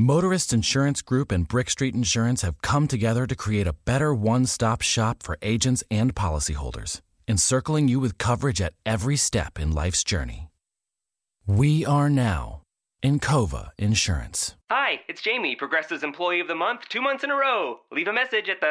Motorist Insurance Group and Brick Street Insurance have come together to create a better one stop shop for agents and policyholders, encircling you with coverage at every step in life's journey. We are now Encova Insurance. Hi, it's Jamie, Progressive's Employee of the Month, two months in a row. Leave a message at the.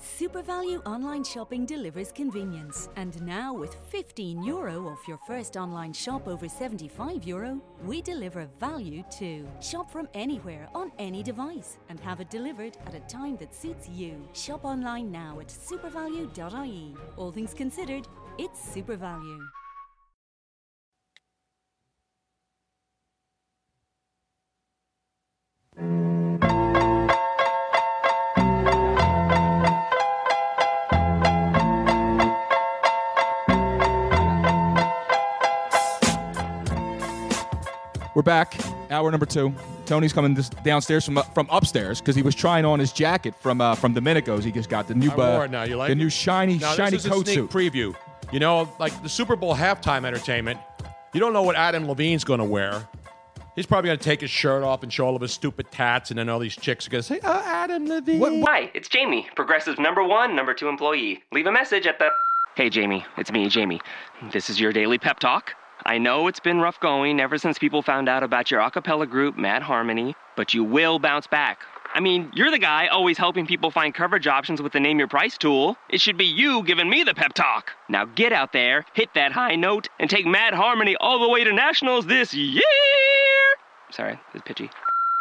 SuperValu online shopping delivers convenience. And now with 15 euro off your first online shop over 75 euro, we deliver value too. Shop from anywhere on any device and have it delivered at a time that suits you. Shop online now at supervalu.ie. All things considered, it's SuperValu. We're back. Hour number two. Tony's coming this, downstairs from from upstairs because he was trying on his jacket from uh, from Domenico's. He just got the new I wore it now. You like the it? new shiny Now, shiny this is coat a sneak suit. preview. You know, like the Super Bowl halftime entertainment. You don't know what Adam Levine's going to wear. He's probably going to take his shirt off and show all of his stupid tats, and then all these chicks are going to say, "Oh, Adam Levine." what Hi, it's Jamie, Progressive number one, number two employee. Leave a message at the. Hey, Jamie, it's me, Jamie. This is your daily pep talk. I know it's been rough going ever since people found out about your a cappella group, Mad Harmony, but you will bounce back. I mean, you're the guy always helping people find coverage options with the Name Your Price tool. It should be you giving me the pep talk. Now get out there, hit that high note, and take Mad Harmony all the way to nationals this year. Sorry, it's pitchy.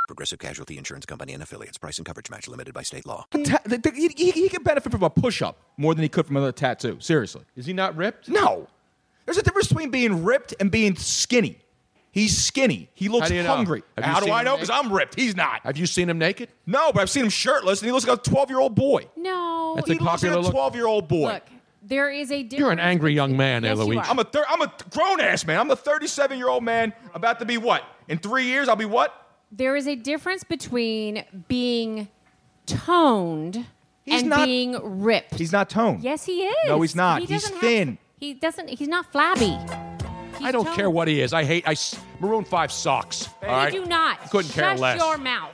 Progressive Casualty Insurance Company and affiliates. Price and coverage match limited by state law. Ta- the- the- he, he- he could benefit from a push-up more than he could from another tattoo. Seriously, is he not ripped? No, there's a difference between being ripped and being skinny. He's skinny. He looks How do you know? hungry. Have you How do seen I him know? Because naked? I'm ripped. He's not. Have you seen him naked? No, but I've seen him shirtless, and he looks like a 12 year old boy. No. That's a he looks popular like a look. 12 year old boy. Look, there is a difference. You're an angry young man there, Yes, you are. I'm a thir- I'm a grown ass man. I'm a 37 year old man about to be what? In three years, I'll be what? There is a difference between being toned He's and not- being ripped. He's not toned. Yes, he is. No, he's not. He He's doesn't have- thin. He doesn't. He's not flabby. I don't care what he is. I hate I s- Maroon Five sucks. all You do not. Couldn't care Shut less. your mouth.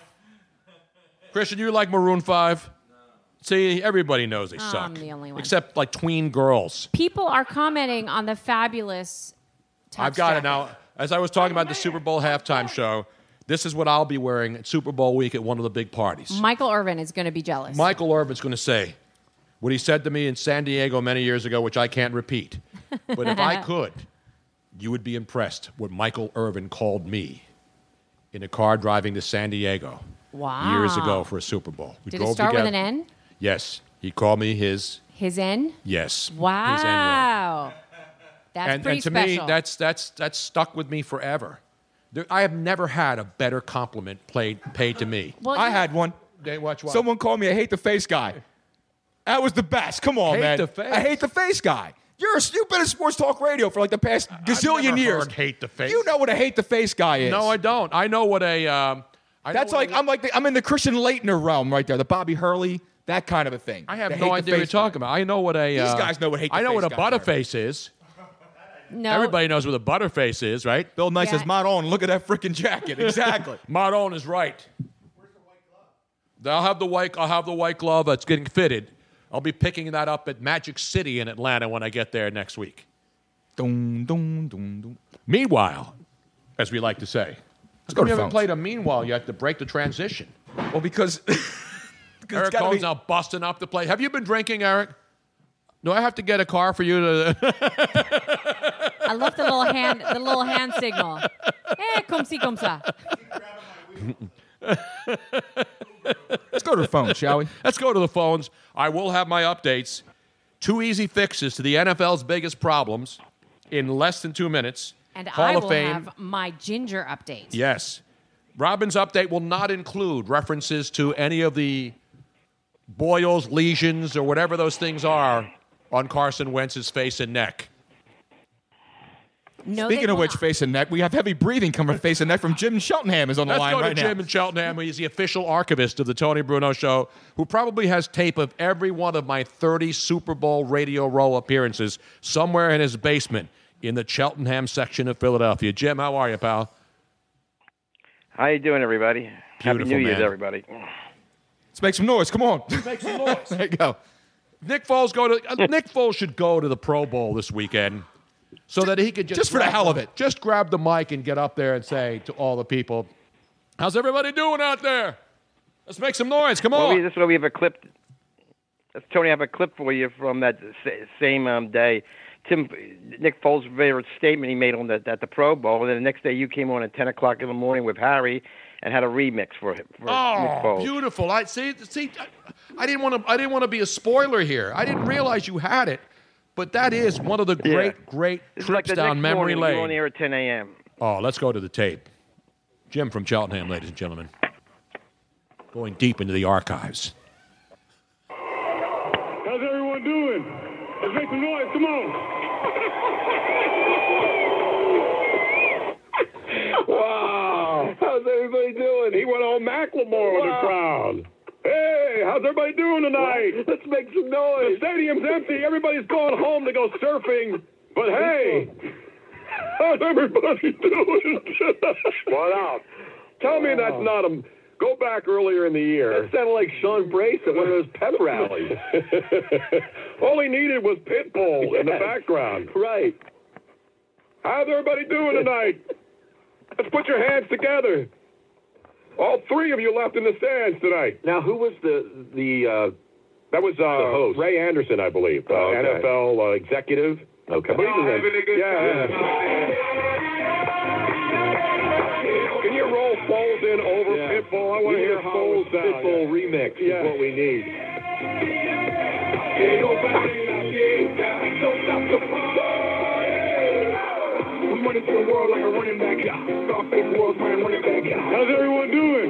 Christian, you like Maroon Five? See, everybody knows they oh, suck. I'm the only one. except like tween girls. People are commenting on the fabulous. I've got jacket. it now. As I was talking about the Super Bowl halftime show, this is what I'll be wearing at Super Bowl week at one of the big parties. Michael Irvin is going to be jealous. Michael Irvin's going to say what he said to me in San Diego many years ago, which I can't repeat. But if I could, you would be impressed what Michael Irvin called me in a car driving to San Diego. Wow. years ago for a Super Bowl. We Did it drove start with an N? Yes. He called me his His N? yes. His N-word. Wow. That's and, pretty and to special. me, that's that's that's stuck with me forever. There, I have never had a better compliment played paid to me. Well, I you- had one. They watch what? Someone called me a hate the face guy. That was the best. Come on, Hate man. the face? I hate the face guy. You're a, you've been in sports talk radio for like the past gazillion never years. heard hate the face. You know what a hate the face guy is. No, I don't. I know what a. Um, I That's like I'm like the, I'm in the Christian Laettner realm right there. The Bobby Hurley, that kind of a thing. I have The no hate the idea what you're face guy. talking about. I know what a. These uh, guys know what hate the face is. I know face what a guys are. butterface is. no. Everybody knows what a butterface is, right? Bill Nye Yeah. says, "Maron, look at that freaking jacket." Exactly. Maron is right. I'll have the white. I'll have the white glove that's getting fitted. I'll be picking that up at Magic City in Atlanta when I get there next week. dun, dun, dun, dun. Meanwhile, as we like to say, Let's go we to haven't phones. played a meanwhile yet to break the transition. Well, because Eric gotta Cohen's be- now busting up the play. Have you been drinking, Eric? Do I have to get a car for you to? I love the little hand, the little hand signal. Eh, comme si, comme ça. let's go to the phone, shall we? Let's go to the phones. I will have my updates. Two easy fixes to the NFL's biggest problems in less than two minutes. And Hall I of will Fame. have my ginger update. Yes. Robin's update will not include references to any of the boils, lesions, or whatever those things are on Carson Wentz's face and neck. No, Speaking of which, not. face and neck, we have heavy breathing coming from face and neck from Jim Cheltenham is on the Let's line go to right Jim now. in Cheltenham. He's the official archivist of the Tony Bruno Show, who probably has tape of every one of my 30 Super Bowl Radio Row appearances somewhere in his basement in the Cheltenham section of Philadelphia. Jim, how are you, pal? How you doing, everybody? Happy Beautiful, New Year's, everybody. Let's make some noise. Come on. Make some noise. there you go. Nick Foles go to uh, Nick Foles should go to the Pro Bowl this weekend, so that he could just Just for the hell of it. just grab the mic and get up there and say to all the people, "How's everybody doing out there? Let's make some noise. Come Well, on." we, this is why we have a clip. Tony, I have a clip for you from that same um, day. Tim, Nick Foles' favorite statement he made on the at the Pro Bowl, and then the next day you came on at 10 o'clock in the morning with Harry and had a remix for him. For Nick Oh, Foles. beautiful! I see. See, I- I didn't want to. I didn't want to be a spoiler here. I didn't realize you had it, but that is one of the Yeah. great, great This like trips the down next memory morning, we were on lane. air at 10 a.m. Oh, let's go to the tape. Jim from Cheltenham, ladies and gentlemen, going deep into the archives. How's everyone doing? Let's make some noise. Come on. wow. How's everybody doing? He went all Macklemore with the crowd. How's everybody doing tonight? Let's make some noise. The stadium's empty. Everybody's going home to go surfing. But hey, how's everybody doing? what up? Tell me that's not a. Go back earlier in the year. That sounded like Sean Brace at one of those pep rallies. All he needed was Pitbull in the background. Right. How's everybody doing tonight? Let's put your hands together. All three of you left in the stands tonight. Now, who was the the? Uh, that was uh, Ray Anderson, I believe, uh, NFL uh, executive. Okay. I believe it was- yeah. Can you roll Foles in over Pitbull? I want to hear Foles Pitbull remix. Is what we need. How's everyone doing?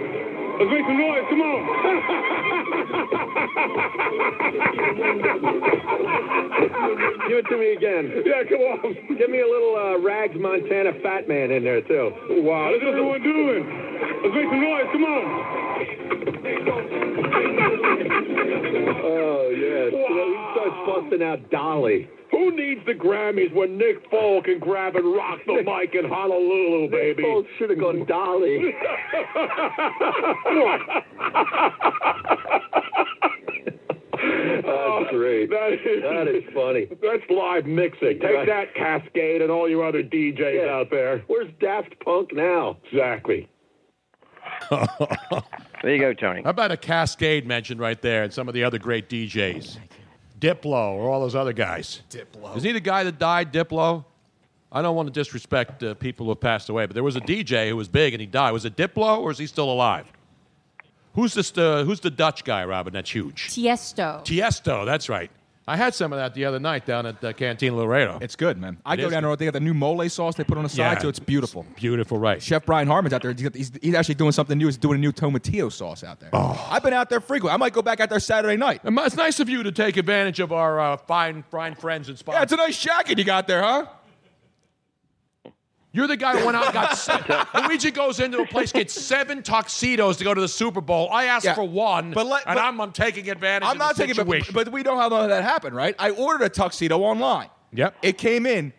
Let's make some noise. Come on. Give it to me again. Yeah, come on. Give me a little uh, Rags Montana Fat Man in there, too. Wow. How's everyone doing? Let's make some noise. Come on. Oh, yes. He starts busting out Dolly. Who needs the Grammys when Nick Foles can grab and rock the mic in Honolulu, baby? Nick Foles should have gone Dolly. That's oh, great. That is, that is funny. That's live mixing. Take that, Kaskade, and all your other DJs out there. Where's Daft Punk now? Exactly. There you go, Tony. How about a Kaskade mention right there and some of the other great DJs? Oh, Diplo or all those other guys. Diplo. Is he the guy that died, Diplo? I don't want to disrespect uh, people who have passed away, but there was a DJ who was big and he died. Was it Diplo or is he still alive? Who's this? Uh, who's the Dutch guy, Robin? That's huge. Tiesto. Tiesto. That's right. I had some of that the other night down at uh, Cantina Laredo. It's good, man. I It go is down there. They got the new mole sauce they put on the side, Yeah. so it's beautiful. Beautiful, right? Chef Brian Harmon's out there. He's, got- he's, he's actually doing something new. He's doing a new tomatillo sauce out there. Oh. I've been out there frequently. I might go back out there Saturday night. It's nice of you to take advantage of our uh, fine, fine friends and sponsors. Yeah, it's a nice jacket you got there, huh? You're the guy who went out and got seven. Luigi goes into a place, gets seven tuxedos to go to the Super Bowl. I asked Yeah. for one, But let- and but- I'm, I'm taking advantage I'm of not the taking it, situation. but, but we know how that happened, right? I ordered a tuxedo online. Yep. It came in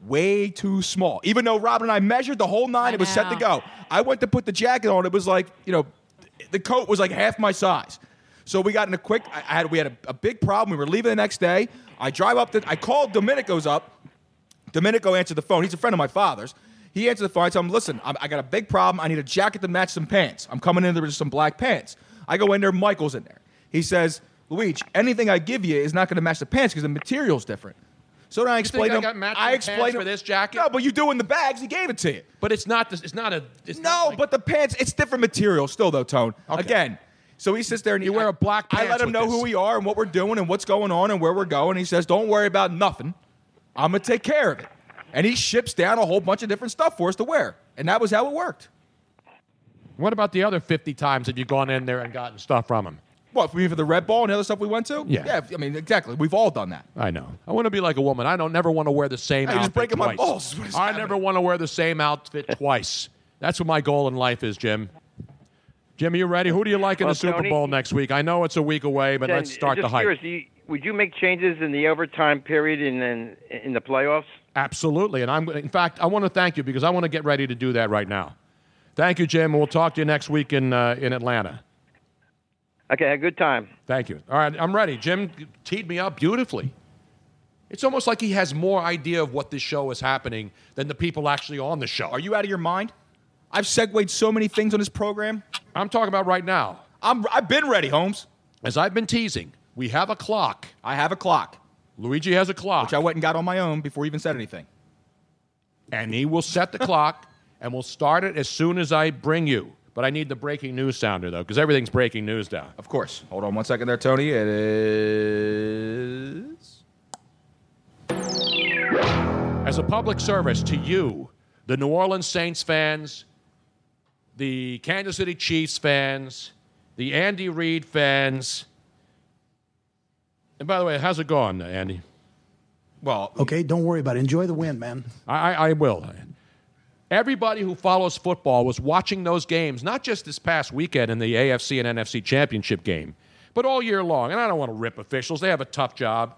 way too small. Even though Robin and I measured the whole nine, it was set to go. I went to put the jacket on. It was like, you know, the coat was like half my size. So we got in a quick. I I had we had a, a big problem. We were leaving the next day. I drive up. To, I called Domenico's up. Domenico answered the phone. He's a friend of my father's. He answered the phone. I tell him, listen, I'm, I got a big problem. I need a jacket to match some pants. I'm coming in there with some black pants. I go in there. Michael's in there. He says, Luigi, anything I give you is not going to match the pants because the material's different. So then I explained I to him. got matching I pants explained for him- this jacket? No, but you do in the bags. He gave it to you. But it's not. This, it's not a. It's no, but the pants. It's different material still, though. Tone. Again. So he sits there and you wear a black. I let him with know this. who we are and what we're doing and what's going on and where we're going. He says, "Don't worry about nothing. I'm gonna take care of it." And he ships down a whole bunch of different stuff for us to wear, and that was how it worked. What about the other 50 times that you've gone in there and gotten stuff from him? What for me for the Red Ball and the other stuff we went to? Yeah. yeah. I mean, exactly. We've all done that. I know. I want to be like a woman. I don't never want to wear the same Hey, you're outfit just breaking my balls. What is I never want to wear the same outfit twice. That's what my goal in life is, Jim. Jim, are you ready? Who do you like in Well, the Super Tony- Bowl next week? I know it's a week away, but Jen, let's start just the hype. curious, do you- would you make changes in the overtime period in in, in the playoffs? Absolutely. And I'm in fact, I want to thank you because I want to get ready to do that right now. Thank you, Jim. We'll talk to you next week in uh, in Atlanta. Okay, a good time. Thank you. All right, I'm ready. Jim teed me up beautifully. It's almost like he has more idea of what this show is happening than the people actually on the show. Are you out of your mind? I've segued so many things on this program. I'm talking about right now. I'm, I've been ready, Holmes. As I've been teasing, we have a clock. I have a clock. Luigi has a clock. Which I went and got on my own before he even said anything. and he will set the clock and we'll start it as soon as I bring you. But I need the breaking news sounder though, because everything's breaking news now. Of course. Hold on one second there, Tony. It is. As a public service to you, the New Orleans Saints fans, the Kansas City Chiefs fans, the Andy Reid fans. And by the way, how's it going, Andy? Well, Okay, don't worry about it. Enjoy the win, man. I, I I will. Everybody who follows football was watching those games, not just this past weekend in the AFC and NFC championship game, but all year long. And I don't want to rip officials; they have a tough job.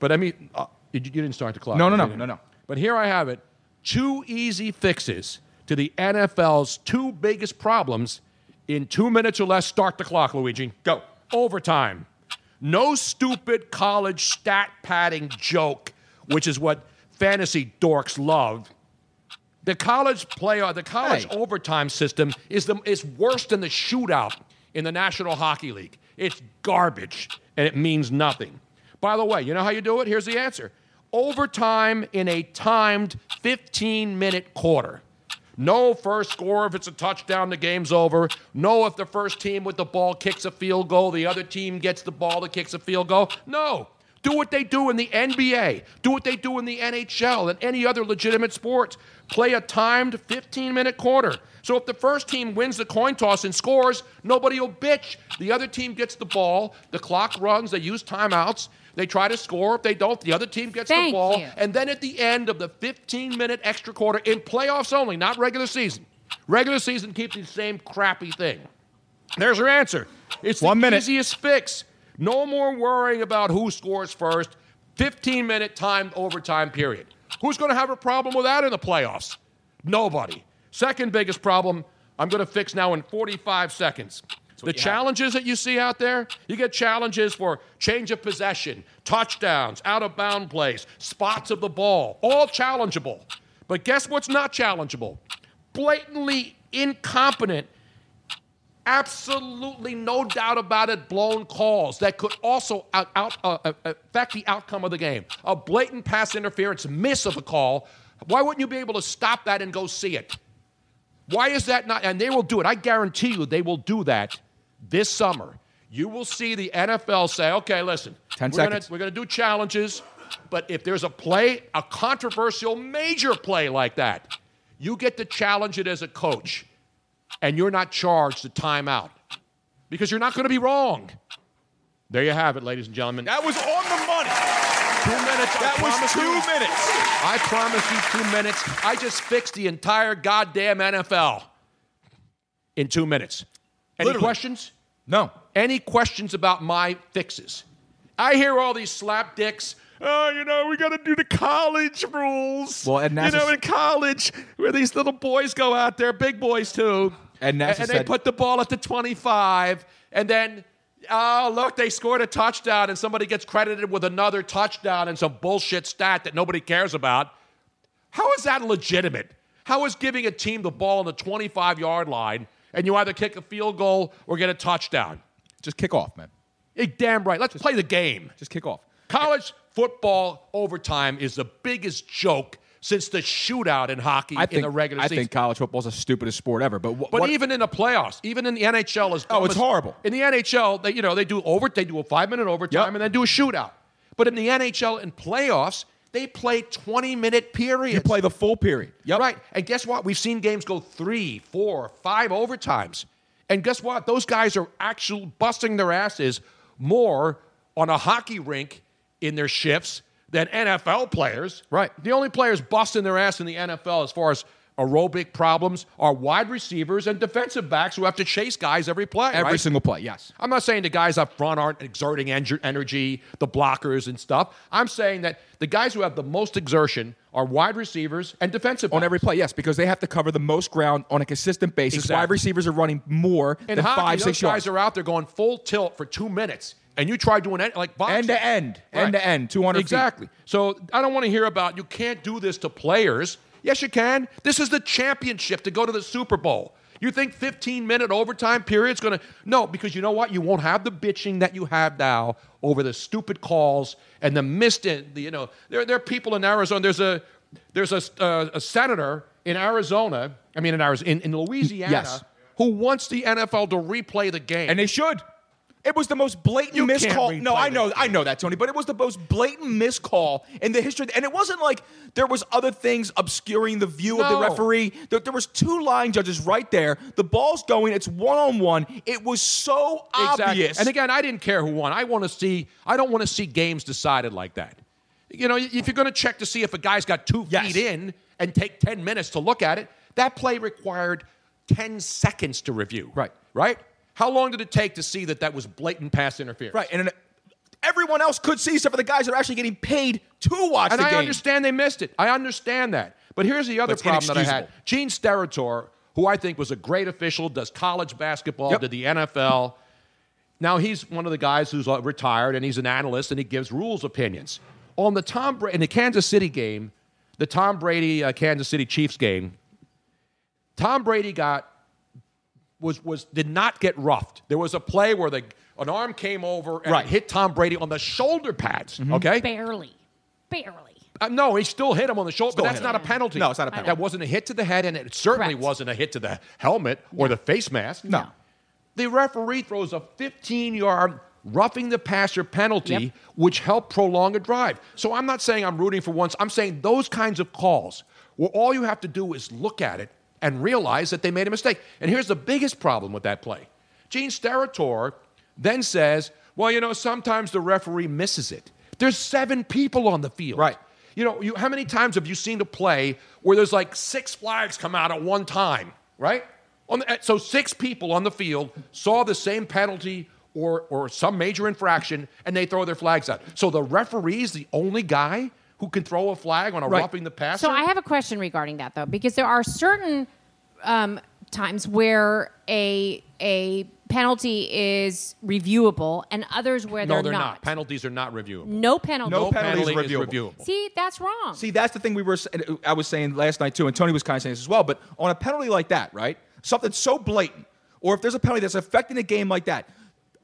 But I mean, uh, you, you didn't start the clock. No, no, no, no, no. But here I have it: two easy fixes to the NFL's two biggest problems in two minutes or less. Start the clock, Luigi. Go overtime. No stupid college stat padding joke, which is what fantasy dorks love. The college playoff, uh, the college Hey. overtime system is the is worse than the shootout in the National Hockey League. It's garbage and it means nothing. By the way, you know how you do it? Here's the answer. Overtime in a timed 15-minute quarter. No first score if it's a touchdown, the game's over. No if the first team with the ball kicks a field goal, the other team gets the ball that kicks a field goal. No. Do what they do in the NBA. Do what they do in the NHL and any other legitimate sport. Play a timed 15 minute quarter. So if the first team wins the coin toss and scores, nobody will bitch. The other team gets the ball, the clock runs, they use timeouts, they try to score. If they don't, the other team gets the ball. you. And then at the end of the 15 minute extra quarter, in playoffs only, not regular season. Regular season keeps the same crappy thing. There's your answer. It's the One minute. easiest fix. No more worrying about who scores first. 15 minute timed overtime period. Who's going to have a problem with that in the playoffs? Nobody. Second biggest problem, I'm going to fix now in 45 seconds. The challenges that you see out there, you get challenges for change of possession, touchdowns, out of bound plays, spots of the ball, all challengeable. But guess what's not challengeable? Blatantly incompetent absolutely no doubt about it blown calls that could also out, out, uh, uh, affect the outcome of the game a blatant pass interference miss of a call why wouldn't you be able to stop that and go see it Why is that not? And they will do it. I guarantee you they will do that this summer. You will see the NFL say, okay, listen, 10 we're gonna, we're going to do challenges, but if there's a play, a controversial major play like that, you get to challenge it as a coach, and you're not charged a timeout because you're not going to be wrong. There you have it, ladies and gentlemen. That was on the money. Two minutes. That I was promise two you. minutes. I promise you two minutes. I just fixed the entire goddamn NFL in two minutes. Any Literally. questions? No. Any questions about my fixes? I hear all these slapdicks. Oh, you know, we got to do the college rules. Well, Ed you know, in college, where these little boys go out there, big boys too, Ed Nasa and, and they said- put the ball at the 25, and then, oh, look, they scored a touchdown, and somebody gets credited with another touchdown and some bullshit stat that nobody cares about. How is that legitimate? How is giving a team the ball on the 25 yard line and you either kick a field goal or get a touchdown? Just kick off, man. Hey, damn right. Let's play the game. Just kick off. College football overtime is the biggest joke since the shootout in hockey think in the regular I season. I think college football is the stupidest sport ever. But, wh- But what, even in the playoffs, even in the NHL, is Oh, it's horrible. In the NHL, they you know they do over they do a five minute overtime and then do a shootout. But in the NHL in playoffs, they play twenty minute periods. you play the full period. Yep. Right. And guess what? We've seen games go three, four, five overtimes. And guess what? Those guys are actually busting their asses more on a hockey rink in their shifts than NFL players. Right. The only players busting their ass in the NFL as far as aerobic problems are wide receivers and defensive backs who have to chase guys every play. Every right? single play, yes. I'm not saying the guys up front aren't exerting en- energy, the blockers and stuff. I'm saying that the guys who have the most exertion are wide receivers and defensive On every play, yes, because they have to cover the most ground on a consistent basis. Exactly. Wide receivers are running more In than hockey, five, those six guys yards. are out there going full tilt for two minutes, and you try doing it like boxing. End to end, Right. end to end, 200 feet. Exactly. So I don't want to hear about you can't do this to players. Yes, you can. This is the championship to go to the Super Bowl. You think 15 minute overtime period's going to no because you know what you won't have the bitching that you have now over the stupid calls and the missed it. The, you know there there are people in Arizona. There's a there's a, uh, a senator in Arizona. I mean in Arizona in, in Louisiana Yes. who wants the NFL to replay the game. And they should. It was the most blatant You missed can't call. No, I know, I know that, Tony. But it was the most blatant missed call in the history. And it wasn't like there was other things obscuring the view of the referee. There, there was two line judges right there. The ball's going. It's one on one. It was so Exactly. obvious. And again, I didn't care who won. I want to see. I don't want to see games decided like that. You know, if you're going to check to see if a guy's got two Yes. feet in and take ten minutes to look at it, that play required ten seconds to review. Right. Right. How long did it take to see that that was blatant pass interference? right. And everyone else could see, except for the guys that are actually getting paid to watch and the I game. understand they missed it. I understand that. But here's the other problem that I had. Gene Steratore, who I think was a great official, does college basketball, Yep. did the NFL. Now he's one of the guys who's uh, retired and he's an analyst and he gives rules opinions. On the Tom Brady in the Kansas City game, the Tom Brady uh, Kansas City Chiefs game, Tom Brady got was was did not get roughed. There was a play where the an arm came over and Right. hit Tom Brady on the shoulder pads. Okay, Barely. Barely. uh, no, he still hit him on the shoulder, but that's hit not a penalty. No, it's not a penalty. That wasn't a hit to the head, and it certainly Correct. wasn't a hit to the helmet or the face mask. No. The referee throws a 15 yard roughing the passer penalty, Yep. which helped prolong a drive. So I'm not saying I'm rooting for once. I'm saying those kinds of calls where all you have to do is look at it and realize that they made a mistake. And here's the biggest problem with that play Gene Steratore then says, well, you know, sometimes the referee misses it. There's seven people on the field. Right. You know, you, how many times have you seen a play where there's like six flags come out at one time, right? On the, so six people on the field saw the same penalty or, or some major infraction, and they throw their flags out. So the referee's the only guy who can throw a flag on a Right. roughing the passer. So I have a question regarding that though, because there are certain um, times where a a penalty is reviewable, and others where no, they're, not. No they're not. Penalties are not reviewable. No penalty. No penalty is penalty reviewable. See, that's wrong. See, that's the thing we were. I was saying last night too, and Tony was kind of saying this as well. But on a penalty like that, right? Something so blatant, or if there's a penalty that's affecting a game like that,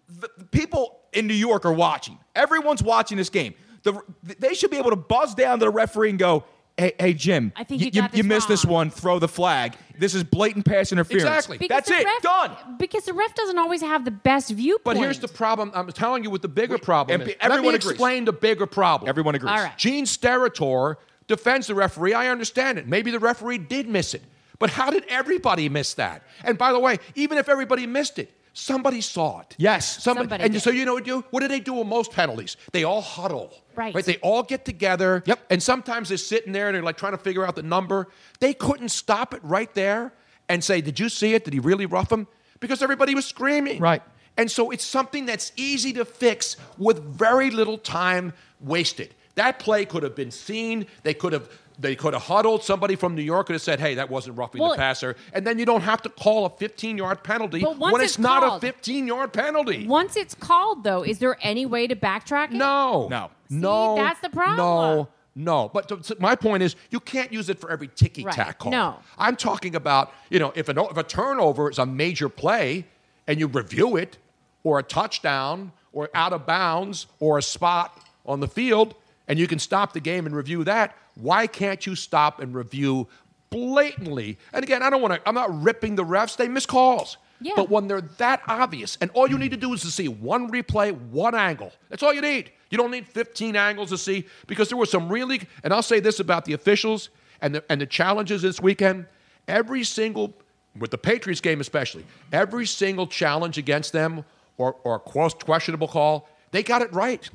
the, the people in New York are watching. Everyone's watching this game. The, they should be able to buzz down to the referee and go, hey, hey Jim, I think you, you got you missed this one. Throw the flag. This is blatant pass interference. Because That's it. ref- Done. Because the ref doesn't always have the best viewpoint. But here's the problem. I'm telling you what the bigger problem and is. everyone Let me agrees. explain the bigger problem. Everyone agrees. All right. Gene Steratore defends the referee. I understand it. Maybe the referee did miss it. But how did everybody miss that? And by the way, even if everybody missed it, somebody saw it. Yes. Somebody, Somebody and did. so you know what do? What do they do with most penalties? They all huddle. Right. They all get together. Yep. And sometimes they're sitting there and they're like trying to figure out the number. They couldn't stop it right there and say, "Did you see it? Did he really rough him?" Because everybody was screaming. Right. And so it's something that's easy to fix with very little time wasted. That play could have been seen. They could have they could have huddled. Somebody from New York and have said, "Hey, that wasn't roughing Well- the passer," and then you don't have to call a 15-yard penalty when it's it's, not called- a 15-yard penalty. Once it's called, though, is there any way to backtrack it? No, no, no. that's the problem. No, no. But to- to- my point is, you can't use it for every ticky Right. tack call. No. I'm talking about you know if, an, if a turnover is a major play and you review it, or a touchdown, or out of bounds, or a spot on the field, and you can stop the game and review that. Why can't you stop and review blatantly? And again, I don't want to. I'm not ripping the refs. They miss calls. Yeah. But when they're that obvious, and all you need to do is to see one replay, one angle. That's all you need. You don't need 15 angles to see because there were some really. And I'll say this about the officials and the, and the challenges this weekend. Every single, with the Patriots game especially, every single challenge against them or or questionable call, they got it right.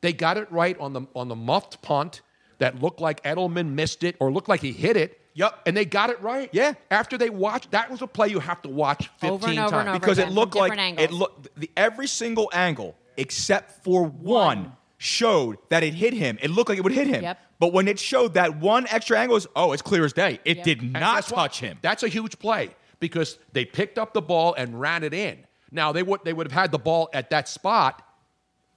They got it right on the on the muffed punt that looked like Edelman missed it or looked like he hit it. Yep. And they got it right. Yeah. After they watched, that was a play you have to watch 15 Over and over times. and over because again it looked like different it angles. looked the every single angle except for one, showed that it hit him. It looked like it would hit him. Yep. But when it showed that one extra angle, is oh, it's clear as day. It did not guess what? touch him. That's a huge play because they picked up the ball and ran it in. Now they would they would have had the ball at that spot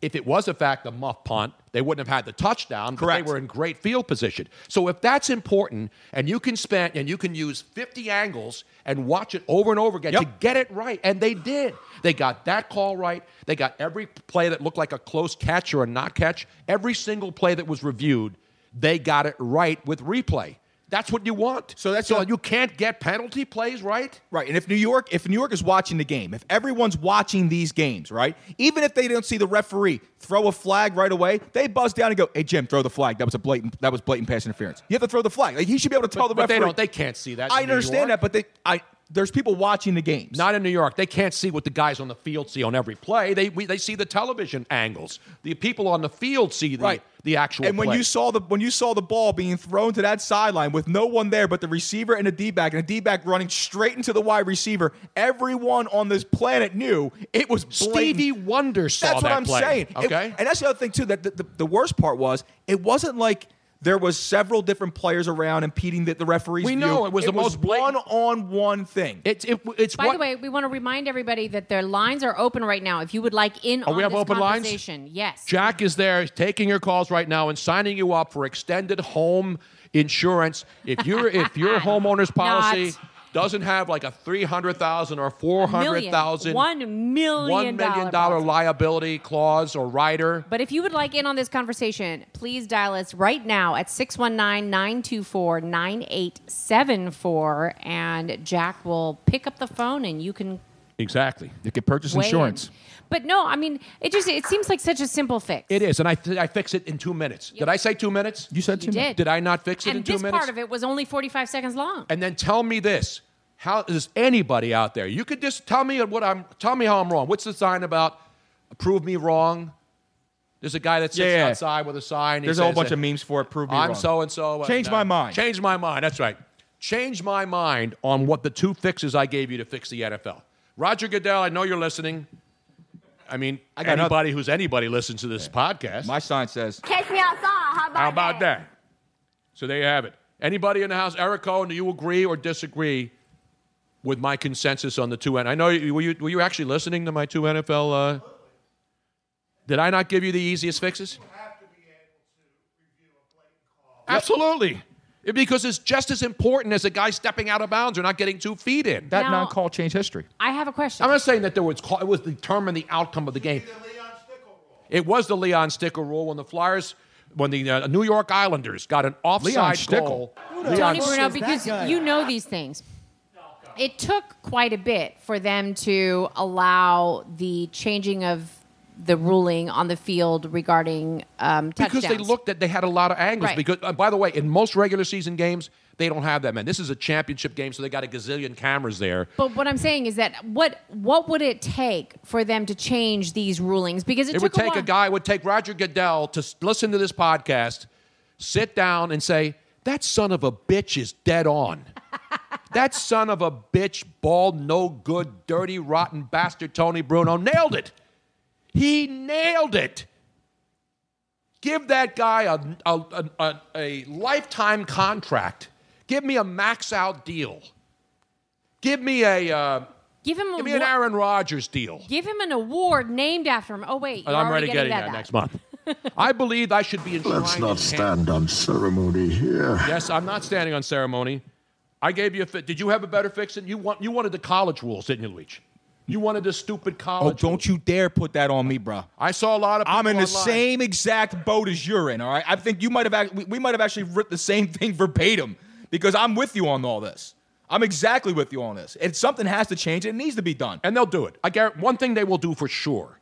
if it was in fact a muff punt. They wouldn't have had the touchdown. But Correct. they were in great field position. So if that's important, and you can spend and you can use 50 angles and watch it over and over again to get it right, and they did. They got that call right. They got every play that looked like a close catch or a not catch. Every single play that was reviewed, they got it right with replay. That's what you want. So that's so you can't get penalty plays right. Right. And if New York, if New York is watching the game, if everyone's watching these games, right? Even if they don't see the referee throw a flag right away, they buzz down and go, "Hey Jim, throw the flag. That was a blatant that was blatant pass interference." You have to throw the flag. Like he should be able to tell But- the but they don't- they can't see that I understand that, but they I there's people watching the games. Not in New York. They can't see what the guys on the field see on every play. They we, they see the television angles. The people on the field see the, Right. the actual And when play. you saw the when you saw the ball being thrown to that sideline with no one there but the receiver and the D back and the D back running straight into the wide receiver, everyone on this planet knew it was blatant. Stevie Wonder saw That's what I'm play, saying. It- okay? and that's the other thing too. That the, the, the worst part was it wasn't like there was several different players around impeding the, the referee's We view. know, it was the most one on one thing. It's it, it's By the way, we want to remind everybody that their lines are open right now. If you would like in Oh, on we have this open lines? yes. Jack is there taking your calls right now and signing you up for extended home insurance. If your if your homeowner's policy Not. Doesn't have like a three hundred thousand or four hundred thousand One million one million dollar liability clause or rider. But if you would like in on this conversation, please dial us right now at 619 924 9874. And Jack will pick up the phone and you can. Exactly. You can purchase insurance. But no, I mean, it just it seems like such a simple fix. It is, and I I fix it in two minutes. Did I say two minutes? You said You did. Did I not fix it and in two this minutes? part of it was only 45 seconds long. and then tell me this: How is anybody out there? You could just tell me what I'm. Tell me how I'm wrong. What's the sign about? Prove me wrong. There's a guy that sits Yeah, yeah. outside with a sign. he There's a whole says bunch that, of memes for it. Prove me wrong. I'm wrong. so and so. Change my mind. Change my mind. That's right. Change my mind on what the two fixes I gave you to fix the NFL. Roger Goodell, I know you're listening. I mean, I got anybody who's anybody listens to this podcast. My sign says, Catch me outside. How about, How about that? So there you have it. Anybody in the house, Eric Cohen, do you agree or disagree with my consensus on the two? N- I know you were you were you actually listening to my two NFL? Uh, did I not give you the easiest fixes? Absolutely. Because it's just as important as a guy stepping out of bounds or not getting two feet in. that Now- non-call changed history. I have a question. I'm not saying that there was call, it was determined the outcome of the game. It was the Leon Stickle rule when the Flyers when the uh, New York Islanders got an offside Stickle. goal. Tony Bruno, because you know these things. It took quite a bit for them to allow the changing of the ruling on the field regarding um, because they looked at they had a lot of angles. Right. Because uh, by the way, in most regular season games, they don't have that man. This is a championship game, so they got a gazillion cameras there. But what I'm saying is that what what would it take for them to change these rulings? Because it, It, would take a, a, guy, it would take Roger Goodell to listen to this podcast, sit down and say, that son of a bitch is dead on. that son of a bitch, bald, no good, dirty, rotten bastard Tony Bruno nailed it. He nailed it. Give that guy a, a, a, a, a lifetime contract. Give me a max out deal. Give me a uh, Give him a give me an wa- Aaron Rodgers deal. Give him an award named after him. Oh wait, you're I'm already already getting that that next month. I believe I should be enshrined. Let's not Can- stand on ceremony here. Yes, I'm not standing on ceremony. I gave you a fit. Did you have a better fix? than You want you wanted the college rules, didn't you, Leach? You wanted the stupid oh, college. Oh, don't you dare put that on me, bro. I saw a lot of. I'm in the online. same exact boat as you're in. All right. I think you might have. We, we might have actually written the same thing verbatim because I'm with you on all this. I'm exactly with you on this. And something has to change. It needs to be done. and they'll do it. I guarantee one thing they will do for sure.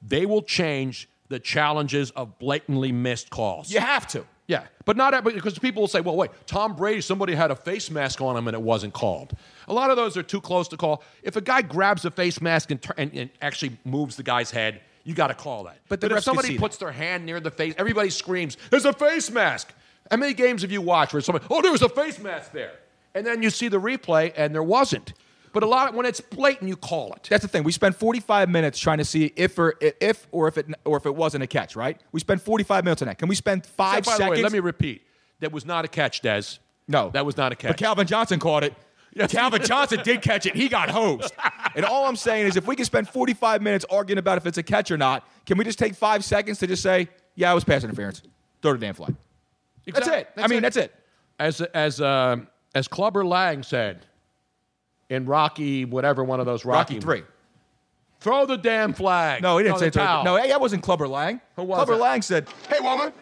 They will change the challenges of blatantly missed calls. You have to. Yeah, but not because people will say, "Well, wait, Tom Brady, somebody had a face mask on him and it wasn't called." A lot of those are too close to call. If a guy grabs a face mask and, and, and actually moves the guy's head, you got to call that. But the if somebody see that. puts their hand near the face, everybody screams, "There's a face mask!" How many games have you watched where somebody, "Oh, there was a face mask there," and then you see the replay and there wasn't? But a lot when it's blatant, you call it. That's the thing. We spent 45 minutes trying to see if or if or if it or if it wasn't a catch. Right? We spent 45 minutes on that. Can we spend five By the seconds? way, let me repeat. That was not a catch, Des. No, that was not a catch. But Calvin Johnson caught it. Calvin Johnson did catch it. He got hosed. And all I'm saying is, if we can spend 45 minutes arguing about if it's a catch or not, can we just take five seconds to just say, "Yeah, it was pass interference. Throw the damn flag." That's it. I mean, that's it. As as uh, as Clubber Lang said in Rocky, whatever one of those Rocky, Rocky three. Throw the damn flag. No, he didn't say towel. No, hey, that wasn't Clubber Lang. Who was Clubber it? Lang said, "Hey, woman."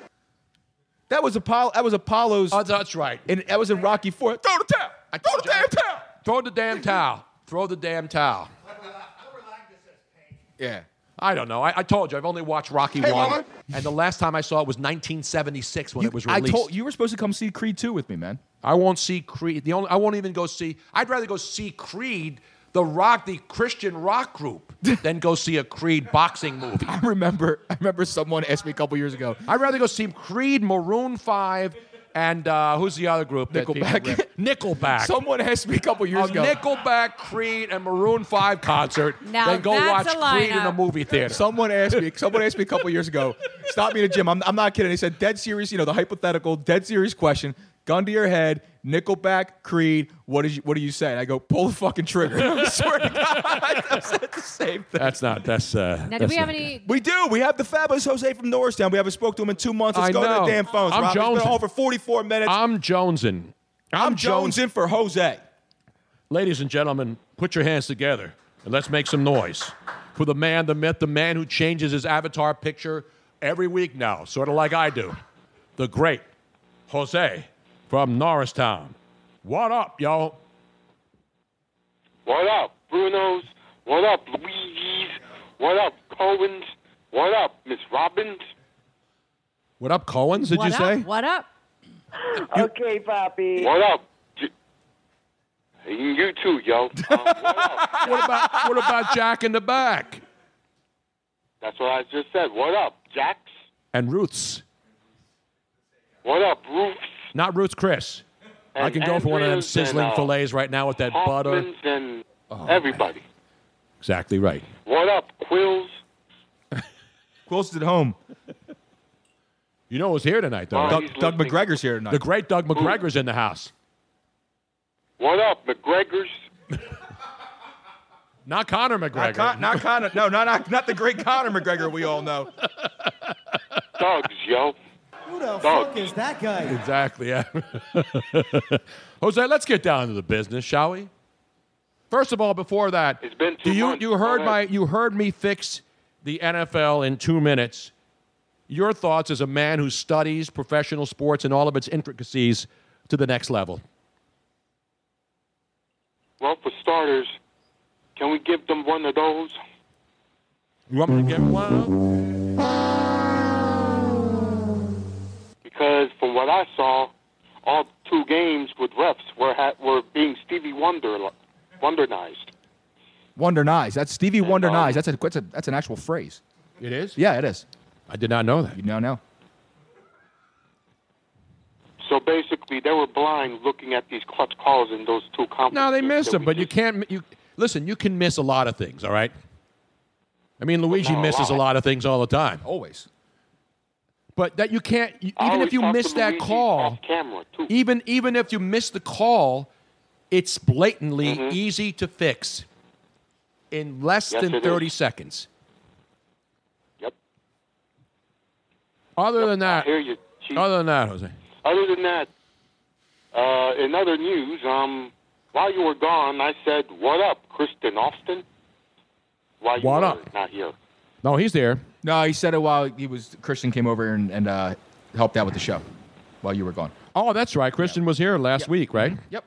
That was Apollo. That was Apollo's. Oh, that's right. And that was in Rocky Four. Throw the towel. Throw the damn towel. Throw the damn towel. Throw the damn towel. Yeah. I don't know. I, I told you I've only watched Rocky Hey, one, woman. and the last time I saw it was 1976 when it was released. I told you were supposed to come see Creed 2 with me, man. I won't see Creed. The only I won't even go see. I'd rather go see Creed, the rock, the Christian rock group, than go see a Creed boxing movie. I remember. I remember someone asked me a couple years ago. I'd rather go see Creed, Maroon Five, and uh, who's the other group? Nickelback. Nickelback. Someone asked me a couple years a ago. Nickelback, Creed, and Maroon Five concert. Now then go that's watch a Creed in a movie theater. Someone asked me. Someone asked me a couple years ago. Stop me in the gym. I'm, I'm not kidding. They said dead serious. You know the hypothetical, dead serious question. Gun to your head. Nickelback, Creed. What is? You, what do you say? And I go pull the fucking trigger. I swear to God, I said the same thing. That's not. That's. Uh, Now, do that's we have not any? We do. We have the fabulous Jose from Norristown. We haven't spoke to him in two months. Let's I go to know. the damn phones. I'm Rob. It's jonesing. been on for 44 minutes. I'm jonesing. I'm jonesing for Jose. Ladies and gentlemen, put your hands together and let's make some noise for the man, the myth, the man who changes his avatar picture every week now, sort of like I do. The great Jose from Norristown. What up, yo? What up, Bruno's? What up, Luigi's? What up, Cohen's? What up, Miss Robbins? What up, Cohen's, did what you up? say? What up? Okay, Poppy. What up? You too, yo. Um, what up? What about what about Jack in the back? That's what I just said. What up, Jax? And Ruth's. What up, Ruths? Not Ruth's Chris. I And can go for one of them Andrews and, sizzling uh, fillets right now with that butter. Hoffman's and everybody. Exactly right. What up, Quills? Quills at home. You know who's here tonight, though. Oh, Doug, he's Doug listening. McGregor's here tonight. The great Doug McGregor's in the house. What up, McGregor's? Not Conor Not, McGregor. Con- not Conor. No, not, not not the great Conor McGregor we all know. Doug's, yo. Who the Doug. fuck is that guy? Exactly. Yeah. Jose, let's get down to the business, shall we? First of all, before that, It's been two do you months. you heard my you heard me fix the NFL in two minutes Your thoughts as a man who studies professional sports and all of its intricacies to the next level. Well, for starters, can we give them one of those? You want me to get one? Because from what I saw, all two games with refs were ha- were being Stevie Wonder wondernized. Wonder Nice. That's Stevie Wonder Nice. Um, that's a, that's a that's an actual phrase. It is. Yeah, it is. I did not know that. You now know. So basically, they were blind looking at these clutch calls in those two conferences. No, they missed them, we but you can't. You listen. You can miss a lot of things. All right. I mean, Luigi not a misses a lot. lot of things all the time. Always. But that you can't. Even always if you miss that call, off camera too. even even if you miss the call, it's blatantly Mm-hmm. easy to fix in less Yes, than thirty is. seconds. Yep. Other than that, you, other than that, Jose. Other than that, uh, in other news, um, while you were gone, I said, "What up, Kristen Austin?" While you What were up? not here. No, he's there. No, he said it while he was Christian came over and, and uh, helped out with the show while you were gone. Oh, that's right. Christian was here last week, right? Yep.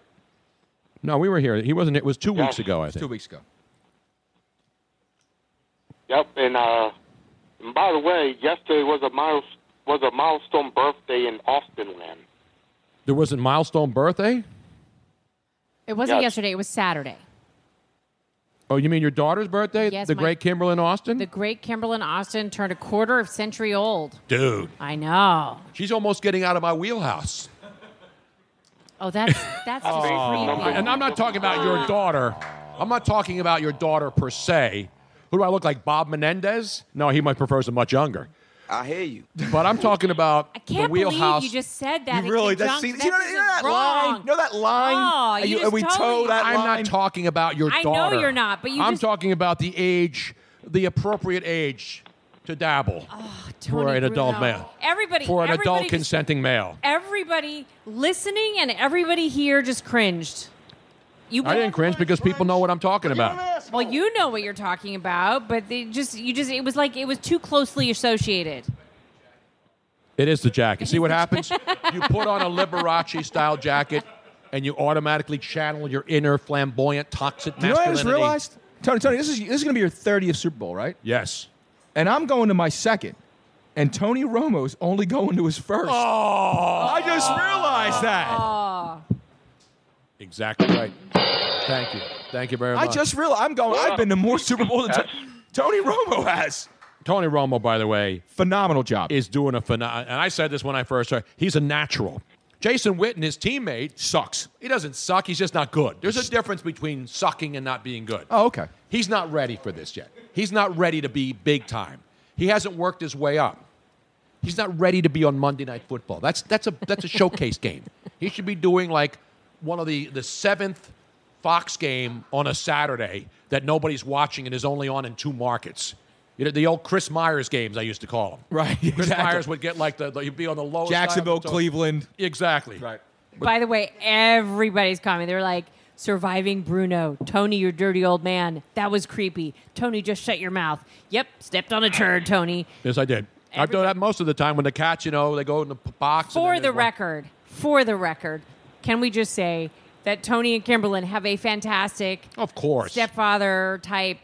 No, we were here. He wasn't. It was two Yeah. weeks ago, I think. Two weeks ago. Yep, and uh, and by the way, yesterday was a miles was a milestone birthday in Austin land. There was a milestone birthday. It wasn't Yes. yesterday. It was Saturday. Oh, you mean your daughter's birthday? Yes, the my- great Kimberlyn Austin. The great Kimberlyn Austin turned a quarter of century old. Dude, I know. she's almost getting out of my wheelhouse. Oh, that's that's oh, just creepy. And I'm not talking about your daughter. I'm not talking about your daughter per se. Who do I look like? Bob Menendez? No, he might prefers a much younger. I hear you. But I'm talking about I can't the wheelhouse. believe you just said that. You really- It that's- junk- see- you know- you know that wrong. line? You know that line? Oh, And you you- just we totally- toe that I'm line? not talking about your I know daughter. you're not, but you I'm just- talking about the age, the appropriate age to dabble for Oh, Tony an adult Bruno. male. Everybody, For an everybody adult just- consenting male. Everybody listening and everybody here just cringed. You I didn't cringe because people know what I'm talking about. Well, you know what you're talking about, but they just you just it was like it was too closely associated. It is the jacket. See what happens? you put on a Liberace style jacket and you automatically channel your inner flamboyant, toxic You know what I just realized? Tony, Tony, this is this is going to be your 30th Super Bowl, right? Yes. And I'm going to my second. And Tony Romo's only going to his first. Oh, I just realized that. Exactly right. Thank you. Thank you very much. I just realized I'm going. I've been to more Super Bowls than To- Tony Romo has. Tony Romo, by the way, phenomenal job. Is doing a phenomenal. And I said this when I first heard. He's a natural. Jason Witten, his teammate, sucks. He doesn't suck. He's just not good. There's a difference between sucking and not being good. Oh, okay. He's not ready for this yet. He's not ready to be big time. He hasn't worked his way up. He's not ready to be on Monday Night Football. That's that's a that's a showcase game. He should be doing like one of the the seventh Fox game on a Saturday that nobody's watching and is only on in two markets. You know the old Chris Myers games I used to call them. Right. Chris exactly. Myers would get like the, the he'd be on the lowest Jacksonville, dial- Cleveland. Exactly. Right. by the way, everybody's commenting. They're like, "Surviving Bruno, Tony, you dirty old man. That was creepy. Tony, just shut your mouth. Yep, stepped on a turd, Tony." Yes, I did. I've done that most of the time when the cats, you know, they go in the box. For then the there's one- record, for the record, can we just say that Tony and Kimberlyn have a fantastic, of course, stepfather type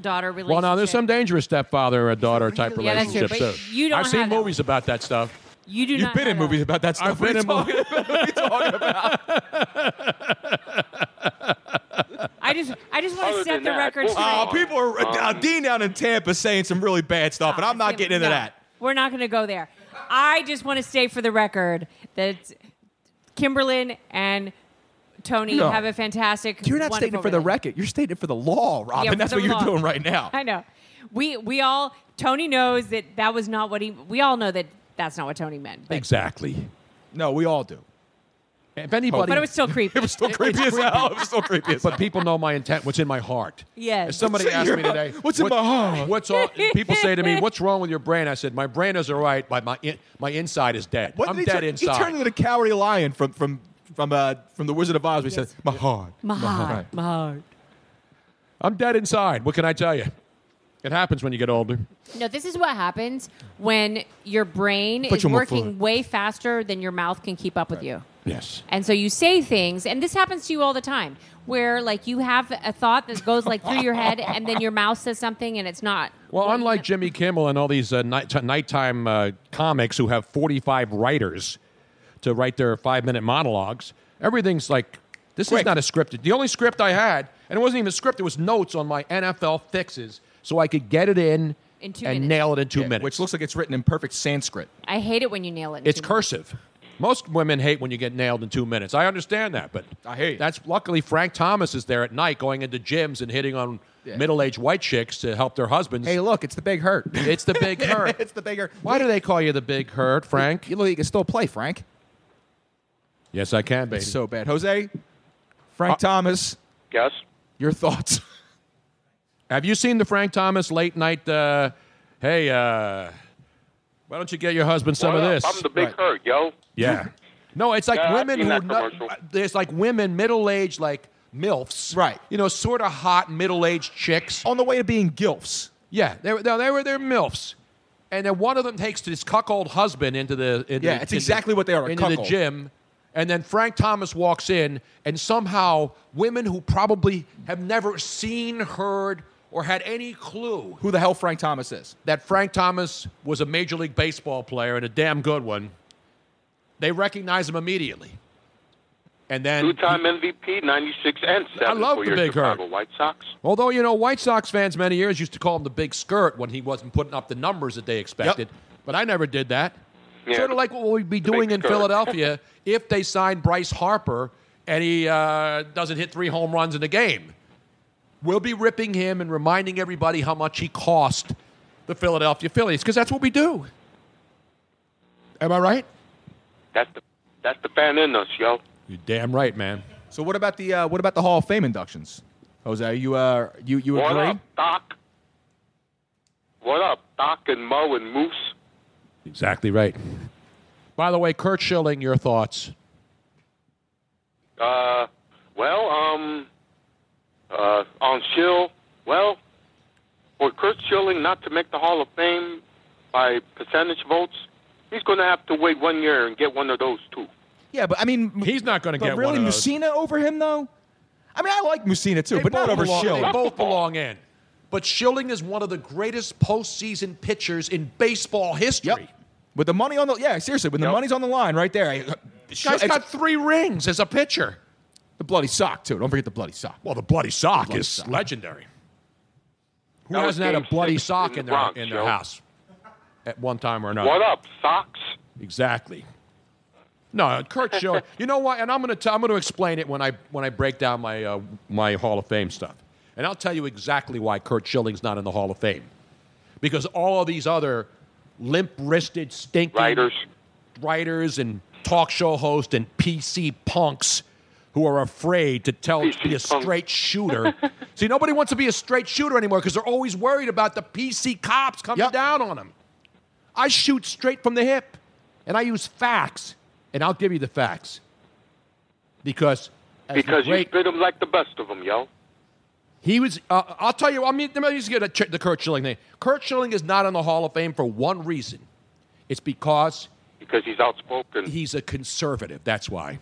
daughter relationship? Well, now there's some dangerous stepfather or daughter type Yeah, that's true, relationships but too. you don't I've seen have that movies about that stuff. You do You've not been have in that. movies about that stuff. I've been in What What are you talking about? I just, I just want to set the record straight. Oh, people are uh, Dean down in Tampa saying some really bad stuff, and I'm not getting into No, that. We're not going to go there. I just want to say for the record that Kimberlyn and Tony No. have a fantastic. You're not stating it for the record. You're stating it for the law, Robin. Yeah, That's what you're law. doing right now. I know. We we all Tony knows that that was not what he. We all know that that's not what Tony meant. But, Exactly. No, we all do. If anybody, but it was still creepy. It was still creepy as hell. It was still creepy as But people know my intent. What's in my heart. Yes. If somebody What's asked me today, heart? What's in my heart? What's all, people say to me, "What's wrong with your brain?" I said, "My brain is all right, but my in, my inside is dead. What I'm he dead turn- inside." He turned into the cowardly lion from from from uh, from the Wizard of Oz. Where he said, "My heart, my heart, my heart. I'm dead inside. What can I tell you? It happens when you get older. No, this is what happens when your brain Put is you working foot. way faster than your mouth can keep up with you. Yes. And so you say things, and this happens to you all the time, where like you have a thought that goes like through your head, and then your mouth says something, and it's not. Well, unlike Jimmy Kimmel and all these uh, night- nighttime uh, comics who have 45 writers to write their five minute monologues, everything's like, this is not a scripted. The only script I had, and it wasn't even a script, it was notes on my NFL fixes so I could get it in, In two and minutes. nail it in two Yeah, minutes. Which looks like it's written in perfect Sanskrit. I hate it when you nail it. in It's two cursive. Most women hate when you get nailed in two minutes. I understand that, but I hate. That's luckily Frank Thomas is there at night, going into gyms and hitting on middle-aged white chicks to help their husbands. Hey, look, it's the big hurt. It's the big hurt. it's the big hurt. Why do they call you the big hurt, Frank? You look, you can still play, Frank. Yes, I can, baby. It's so bad. Jose, Frank uh, Thomas. Yes. Your thoughts? Have you seen the Frank Thomas late night? Uh, hey, uh, why don't you get your husband some What of this? I'm the big hurt, yo. Yeah. No, it's like Yeah, women who that no- commercial. there's like women middle aged like milfs, right? You know, sort of hot middle aged chicks on the way to being gilfs. Yeah, they were no, they were they're milfs, and then one of them takes this cuckold husband into the into Yeah, it's into- exactly what they are, a into the gym. And then Frank Thomas walks in, and somehow women who probably have never seen, heard, or had any clue Who the hell Frank Thomas is? that Frank Thomas was a Major League Baseball player and a damn good one, they recognize him immediately. And then Two-time MVP, 96 and 7 I love the your big hurt. White Sox. Although, you know, White Sox fans many years used to call him the big skirt when he wasn't putting up the numbers that they expected. But I never did that. Yeah, sort of like what we'd be doing in skirt. Philadelphia if they signed Bryce Harper and he uh, doesn't hit three home runs in a game. We'll be ripping him and reminding everybody how much he cost the Philadelphia Phillies because that's what we do. Am I right? That's the that's the fan in us, yo. You're damn right, man. So what about the uh, what about the Hall of Fame inductions? Jose, you uh, you you What agree? up, Doc? What up, Doc and Mo and Moose? Exactly right. By the way, Curt Schilling, your thoughts? Uh, well, um, uh, on Schill, well, for Curt Schilling not to make the Hall of Fame by percentage votes, he's going to have to wait one year and get one of those too. Yeah, but I mean, he's not going to get really one of those. Mussina over him though. I mean, I like Mussina too, They but not over belong- Schilling. They both belong in. But Schilling is one of the greatest postseason pitchers in baseball history. Yep. With the money on the yeah, seriously, when the money's on the line right there. I- Guy's it's- got three rings as a pitcher. The bloody sock too. Don't forget the bloody sock. Well, the bloody sock Bloody is sock. legendary. Who That hasn't had a bloody sock in in the their Bronx, in their Joe. house at one time or another? What up, socks? Exactly. No, Curt Schilling. you know what? And I'm going to I'm going to explain it when I when I break down my uh, my Hall of Fame stuff, and I'll tell you exactly why Curt Schilling's not in the Hall of Fame, because all of these other limp-wristed, stinking Writers. writers and talk show hosts and PC punks who are afraid to tell be a punk. straight shooter. See, nobody wants to be a straight shooter anymore because they're always worried about the PC cops coming down on them. I shoot straight from the hip, and I use facts, and I'll give you the facts because as the Because you great, spit them like the best of them, yo. he was. Uh, I'll tell you. I mean, let me just get a, ch- the Curt Schilling thing. Curt Schilling is not in the Hall of Fame for one reason. It's because Because he's outspoken. he's a conservative. That's why.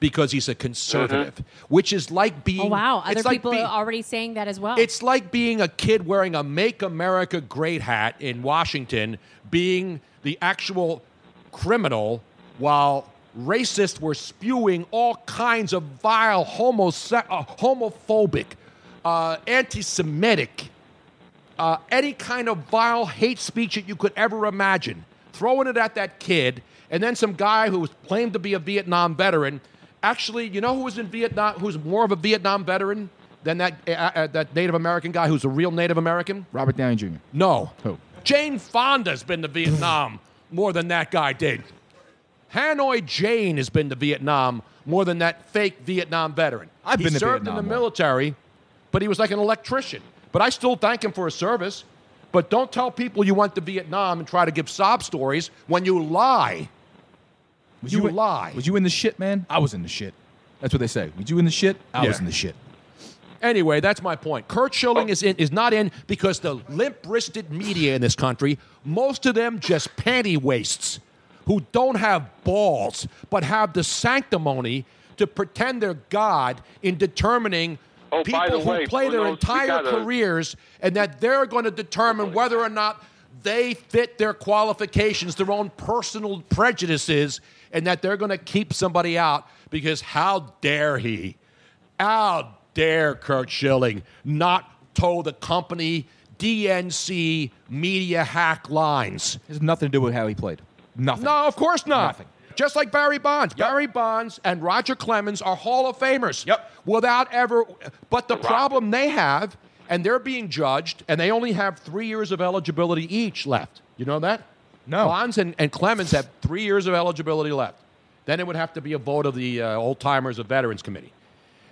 Because he's a conservative, which is like being. Oh wow! Other like people being- are already saying that as well. It's like being a kid wearing a Make America Great hat in Washington, being the actual criminal, while racists were spewing all kinds of vile, homose- uh, homophobic, uh, anti Semitic, uh, any kind of vile hate speech that you could ever imagine, throwing it at that kid, and then some guy who was claimed to be a Vietnam veteran. Actually, you know who was in Vietnam? Who's more of a Vietnam veteran than that uh, uh, that Native American guy who's a real Native American? Robert Downey Jr. No. Who? Jane Fonda's been to Vietnam more than that guy did. Hanoi Jane has been to Vietnam more than that fake Vietnam veteran. I've he been served Vietnam in the military, but he was like an electrician. But I still thank him for his service. But don't tell people you went to Vietnam and try to give sob stories when you lie. Was you, in- lie. Was you in the shit, man? I was in the shit. That's what they say. Was you in the shit? I was in the shit. Anyway, that's my point. Curt Schilling is in, is not in because the limp-wristed media in this country, most of them just panty waists who don't have balls but have the sanctimony to pretend they're God in determining Oh, people the who way, play their Bruno, we entire gotta- careers and that they're going to determine oh, whether or not they fit their qualifications, their own personal prejudices, and that they're going to keep somebody out because how dare he? How dare Curt Schilling not toe the company DNC media hack lines? It has nothing to do with how he played. Nothing. No, of course not. Nothing. Just like Barry Bonds. Barry Bonds and Roger Clemens are Hall of Famers. Yep. Without ever. But the problem they have, and they're being judged, and they only have three years of eligibility each left. You know that? No. Bonds and, and Clemens have three years of eligibility left. Then it would have to be a vote of the uh, old timers of Veterans Committee.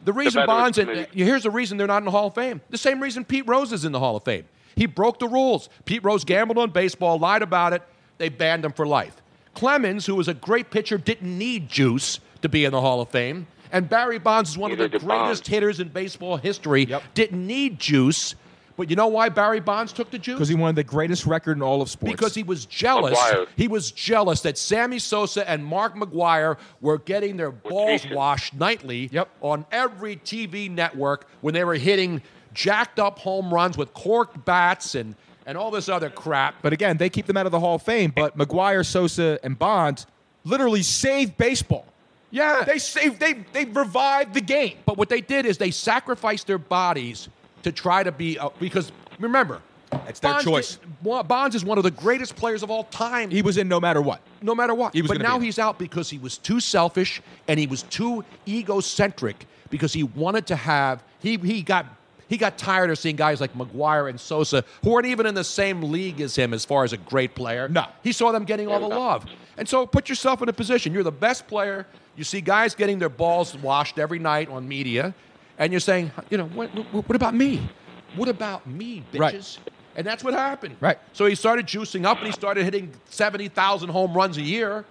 The reason Veterans Bonds and Committee. here's the reason they're not in the Hall of Fame. The same reason Pete Rose is in the Hall of Fame. He broke the rules. Pete Rose gambled on baseball, lied about it. They banned him for life. Clemens, who was a great pitcher, didn't need juice to be in the Hall of Fame. And Barry Bonds is one of the greatest Bonds. hitters in baseball history. Didn't need juice. But you know why Barry Bonds took the juice? Because he wanted the greatest record in all of sports. Because he was jealous. He was jealous that Sammy Sosa and Mark McGwire were getting their balls washed nightly on every TV network when they were hitting jacked up home runs with corked bats and, and all this other crap. But again, they keep them out of the Hall of Fame. But McGwire, Sosa, and Bonds literally saved baseball. Yeah, they saved. They they revived the game. But what they did is they sacrificed their bodies to try to be uh, because remember, it's their choice. Bonds is one of the greatest players of all time. He was in no matter what. No matter what. He was but gonna now be he's out because he was too selfish and he was too egocentric because he wanted to have he he got he got tired of seeing guys like McGwire and Sosa who weren't even in the same league as him as far as a great player. No. He saw them getting all the love. And so put yourself in a position. You're the best player. You see guys getting their balls washed every night on media, and you're saying, you know, what, what, about me? What about me, bitches? Right. And that's what happened. Right. So he started juicing up and he started hitting 70,000 home runs a year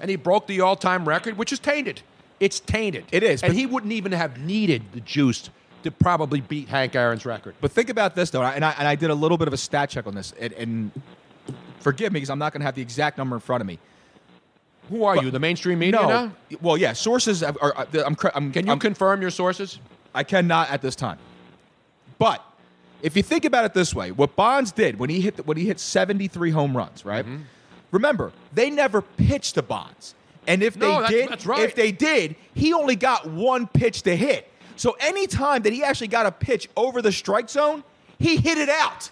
and he broke the all time record, which is tainted. It's tainted. It is, And he wouldn't even have needed the juice to probably beat Hank Aaron's record. But think about this though, and I, and I did a little bit of a stat check on this, and, and forgive me because I'm not going to have the exact number in front of me. Who are But- you, the mainstream media no. now? Well, yeah, sources are. Uh, are, are I'm, I'm, Can you I'm- confirm your sources? I cannot at this time. But if you think about it this way, what Bonds did when he hit the, when he hit 73 home runs, right? Mm-hmm. Remember, they never pitched to Bonds. And if No, they that's- did, that's right. if they did, he only got one pitch to hit. So any time that he actually got a pitch over the strike zone, he hit it out.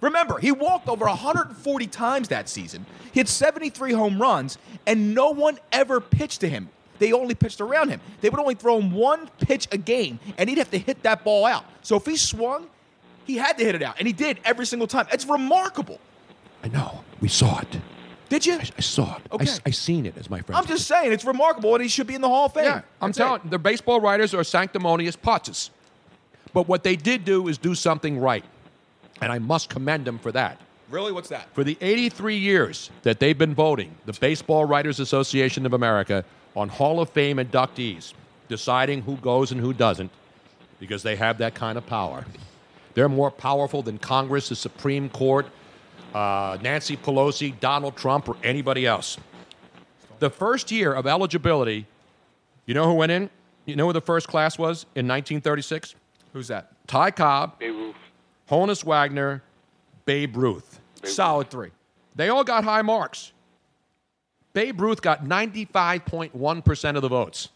Remember, he walked over 140 times that season. He had 73 home runs, and no one ever pitched to him. They only pitched around him. They would only throw him one pitch a game, and he'd have to hit that ball out. So if he swung, he had to hit it out, and he did every single time. It's remarkable. I know. We saw it. Did you? I, I saw it. Okay. I, s- I seen it, as my friend I'm just saying, it's remarkable, and he should be in the Hall of Fame. Yeah, I'm That's telling it. the baseball writers are sanctimonious putzes. But what they did do is do something right. And I must commend them for that. Really? What's that? For the 83 years that they've been voting, the Baseball Writers Association of America, on Hall of Fame inductees, deciding who goes and who doesn't, because they have that kind of power. They're more powerful than Congress, the Supreme Court, uh, Nancy Pelosi, Donald Trump, or anybody else. The first year of eligibility, you know who went in? You know who the first class was in 1936? Who's that? Ty Cobb, Babe Ruth. Honus Wagner, Babe Ruth. Solid three. They all got high marks. Babe Ruth got 95.1% of the votes.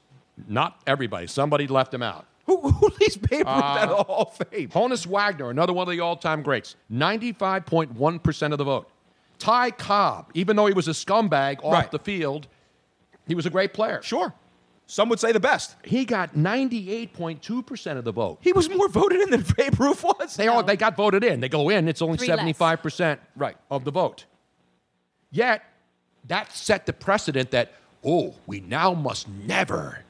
Not everybody. Somebody left him out. Who, who leaves Babe Ruth Uh, out of Hall of Fame? Honus Wagner, another one of the all-time greats, 95.1% of the vote. Ty Cobb, even though he was a scumbag off Right. the field, he was a great player. Sure. Some would say the best. He got 98.2% of the vote. He was more voted in than Babe Ruth was. They all they got voted in. They go in. It's only Three less. seventy five percent right of the vote. Yet that set the precedent that oh, we now must never,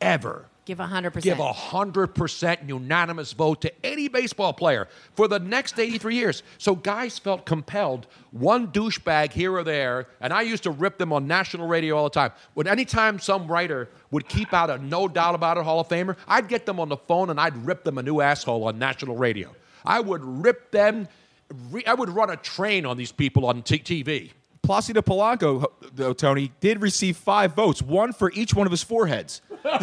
ever Give 100%. Give a hundred percent unanimous vote to any baseball player for the next 83 years. So guys felt compelled, one douchebag here or there, and I used to rip them on national radio all the time. When anytime some writer would keep out a no doubt about it Hall of Famer, I'd get them on the phone and I'd rip them a new asshole on national radio. I would rip them. re- I would run a train on these people on t- TV. Placido Polanco, though, Tony, did receive five votes, one for each one of his foreheads.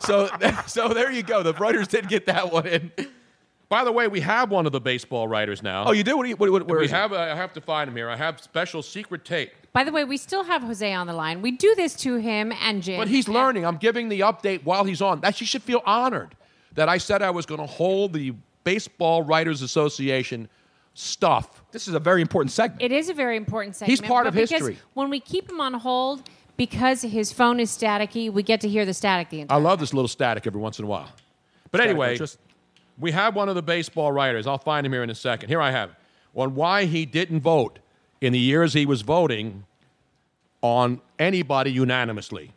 so, so there you go. The writers didn't get that one in. By the way, we have one of the baseball writers now. Oh, you do? What do you, what, what, where we is it? have. Uh, I have to find him here. I have special secret tape. By the way, we still have Jose on the line. We do this to him and Jim. But he's learning. I'm giving the update while he's on. That you should feel honored that I said I was going to hold the Baseball Writers Association stuff. This is a very important segment. It is a very important segment. He's part of history. When we keep him on hold, because his phone is staticky, we get to hear the static the entire I love this little static every once in a while. But Static anyway, interest. we have one of the baseball writers. I'll find him here in a second. Here I have it. on why he didn't vote in the years he was voting on anybody unanimously.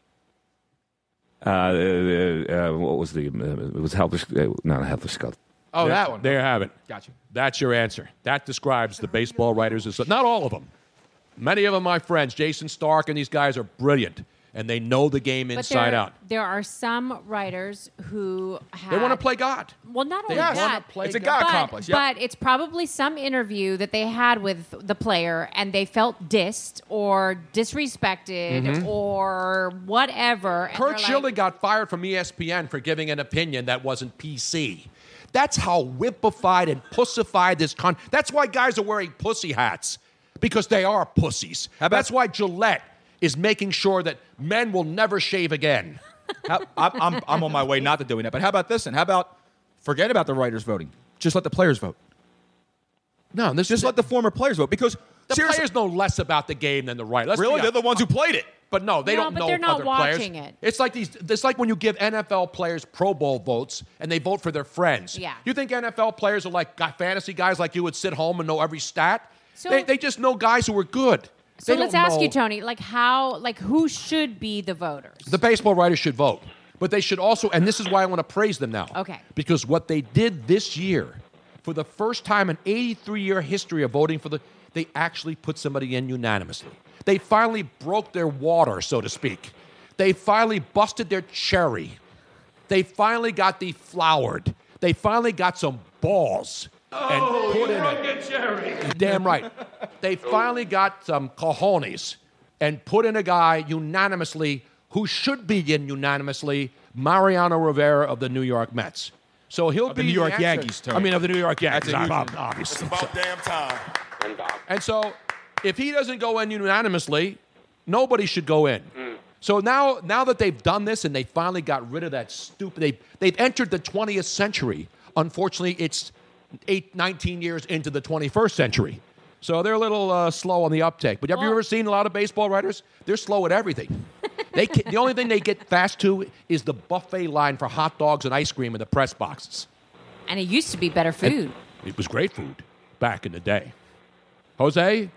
Uh, uh, uh, what was the? Uh, it was Helter. Uh, not Helter Scott. Oh, There- that one. There you have it. Gotcha. That's your answer. That describes the baseball writers. as- Not all of them. Many of them, my friends, Jayson Stark and these guys are brilliant, and they know the game But inside there, out. There are some writers who have, They want to play God. Well, not only They wanna that, play It's a God but, complex, yep. But it's probably some interview that they had with the player, and they felt dissed or disrespected Mhm. or whatever. and Curt they're like, Schilling got fired from ESPN for giving an opinion that wasn't PC. That's how wimpified and pussified this con. That's why guys are wearing pussy hats because they are pussies. That's why Gillette is making sure that men will never shave again. How, I'm, I'm, I'm on my way not to doing that. But how about this? And how about forget about the writers voting? Just let the players vote. No, this just let the former players vote because The seriously, players know less about the game than the writers. Let's really, they're the ones who played it. But no, they No, don't but know they're not other watching players. it. It's like these. It's like when you give NFL players Pro Bowl votes and they vote for their friends. Yeah. You think NFL players are like fantasy guys like you would sit home and know every stat? So- they, they just know guys who are good. So They let's ask you, Tony, like how, like who should be the voters? The baseball writers should vote, but they should also, and this is why I want to praise them now. Okay. Because what they did this year, for the first time in 83 year history of voting for the, they actually put somebody in unanimously. They finally broke their water, so to speak. They finally busted their cherry. They finally got deflowered. They finally got some balls and put in a Damn right. They finally got some cojones and put in a guy unanimously who should be in unanimously, Mariano Rivera of the New York Mets. So he'll Of be the New York answer- Yankees, Tony. I mean, of the New York Yankees, That's a huge- obviously. It's about damn time. And so, if he doesn't go in unanimously, nobody should go in. So now, now that they've done this and they finally got rid of that stupid, they they've entered the 20th century. Unfortunately, it's eight, 19 years into the 21st century. So they're a little uh, slow on the uptake. But have you ever seen a lot of baseball writers? They're slow at everything. they ca- the only thing they get fast to is the buffet line for hot dogs and ice cream in the press boxes. And it used to be better food. It was great food back in the day. Jose,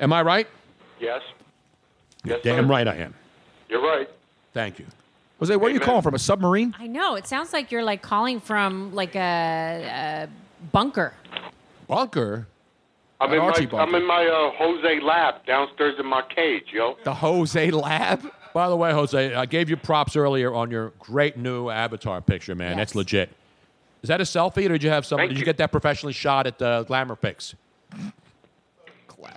am I right? Yes. You're Yes, damn sir. right I am. You're right. Thank you. Jose, where are you calling from? A submarine? I know. It sounds like you're like calling from like a, a bunker. Bunker? I'm in Archie my bunker. I'm in my uh, Jose lab downstairs in my cage, yo. The Jose Lab? By the way, Jose, I gave you props earlier on your great new avatar picture, man. That's legit. Is that a selfie, or did you have some? Thank did you you. get that professionally shot at the Glamour Pics?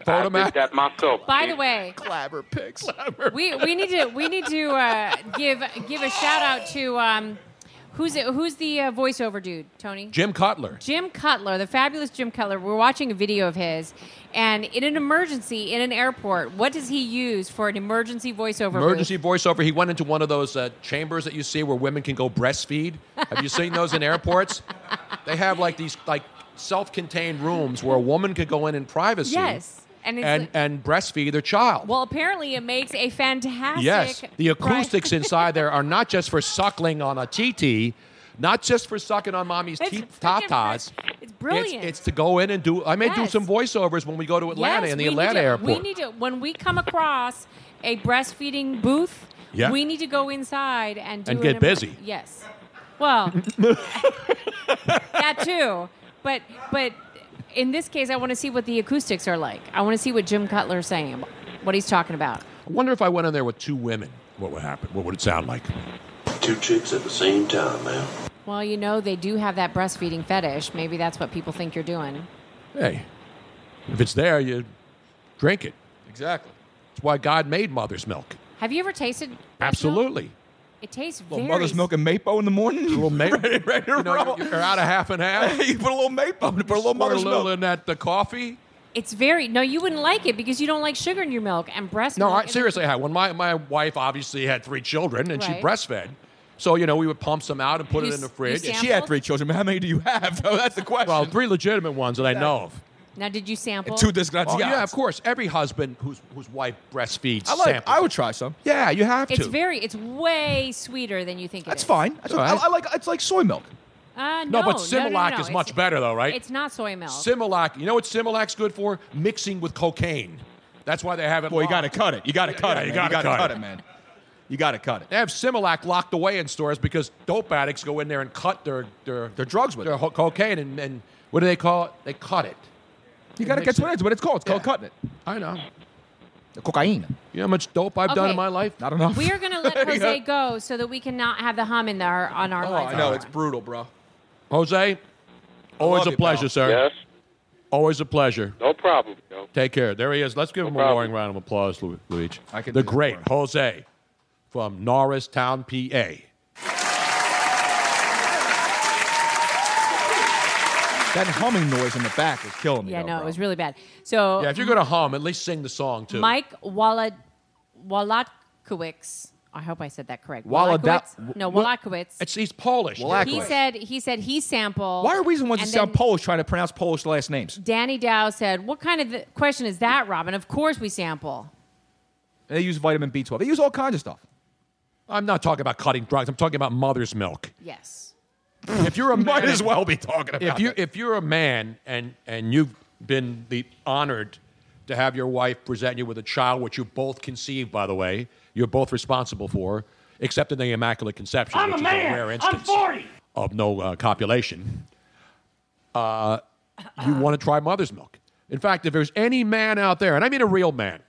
I Photo did that myself. By the way, Clabber pics. we we need to we need to uh, give give a shout out to um, who's it, who's the uh, voiceover dude, Tony? Jim Cutler. Jim Cutler, the fabulous Jim Cutler. We're watching a video of his, and in an emergency in an airport, what does he use for an emergency voiceover? booth? Emergency voiceover. He went into one of those uh, chambers that you see where women can go breastfeed. Have you seen those in airports? They have like these like self-contained rooms where a woman could go in in privacy. Yes, and it's and and breastfeed their child. well, apparently it makes a fantastic. Yes, the acoustics inside there are not just for suckling on a TT, not just for sucking on mommy's It's tatas. It's brilliant. It's, to go in and do. I may do some voiceovers when we go to Atlanta Yes, in the Atlanta to- airport. We need to when we come across a breastfeeding booth. Yeah. We need to go inside and do And get emer- busy. Yes. Well, that too. But but in this case, I want to see what the acoustics are like. I want to see what Jim Cutler's saying, what he's talking about. I wonder if I went in there with two women, what would happen? What would it sound like? Two chicks at the same time, man. Well, you know, they do have that breastfeeding fetish. Maybe that's what people think you're doing. Hey, if it's there, you drink it. Exactly. That's why God made mother's milk. Have you ever tasted? breast milk? Absolutely. It tastes Little very. mother's milk and mapo in the morning. A little maple. ready, ready you know, you're you're out of half and half. you put a little mapo. Put a little Squirt mother's a little milk. in that the coffee. It's very. No, you wouldn't like it because you don't like sugar in your milk and breast No, milk. I, seriously, I when my, my wife obviously had three children and she breastfed, so you know we would pump some out and put You it in the fridge. She had three children. How many do you have? though? that's the question. Well, three legitimate ones that I know of. Now, did you sample? Oh, yeah, of course. Every husband whose whose wife breastfeeds. I like. samples. I would try some. Yeah, you have to. It's to. very. It's way sweeter than you think. That's it is. fine. That's all right. I, I like. It's like soy milk. Uh, No, no, but no, Similac no, no, is no. much It's- better, though, right? It's not soy milk. Similac. You know what Similac's good for? Mixing with cocaine. That's why they have it. Well, you got to cut it. You got to cut Yeah, it. You got to gotta cut, it, man. You got to cut it. They have Similac locked away in stores because dope addicts go in there and cut their their, their drugs with their ho- cocaine and, and what do they call it? They cut it. You got to get to it. It's what it's called. It's called cutting it. I know. The cocaine. You know how much dope I've done Okay. in my life? Not enough. We are going to let Jose go so that we can not have the hum in there on our Oh, lives. I know. It's brutal, bro. Jose, always love a you, pleasure, pal. sir. Yes. Always a pleasure. No problem, Joe. Take care. There he is. Let's give him a problem. roaring round of applause, Lu- Luigi. I can the do that great Jose from Norristown, PA. That humming noise in the back was killing me. Yeah, though, no, bro. it was really bad. So Yeah, if you're going to hum, at least sing the song, too. Mike Walla, Walatkowicz. I hope I said that correct. Walla- Walatkowicz? No, what- Walatkowicz. It's, he's Polish. He said he said he sampled. Why are we the ones that and sound then Polish trying to pronounce Polish last names? Danny Dow said, "What kind of th- question is that, Robin? Of course we sample." They use vitamin B12. They use all kinds of stuff. I'm not talking about cutting drugs. I'm talking about mother's milk. Yes. If you're a man, Might as well be talking about if you that. if you're a man and and you've been the honored to have your wife present you with a child which you both conceived, by the way, you're both responsible for, except in the immaculate conception, I'm which a is man. a rare I'm instance 40. of no uh, copulation. Uh, you want to try mother's milk. In fact, if there's any man out there, and I mean a real man,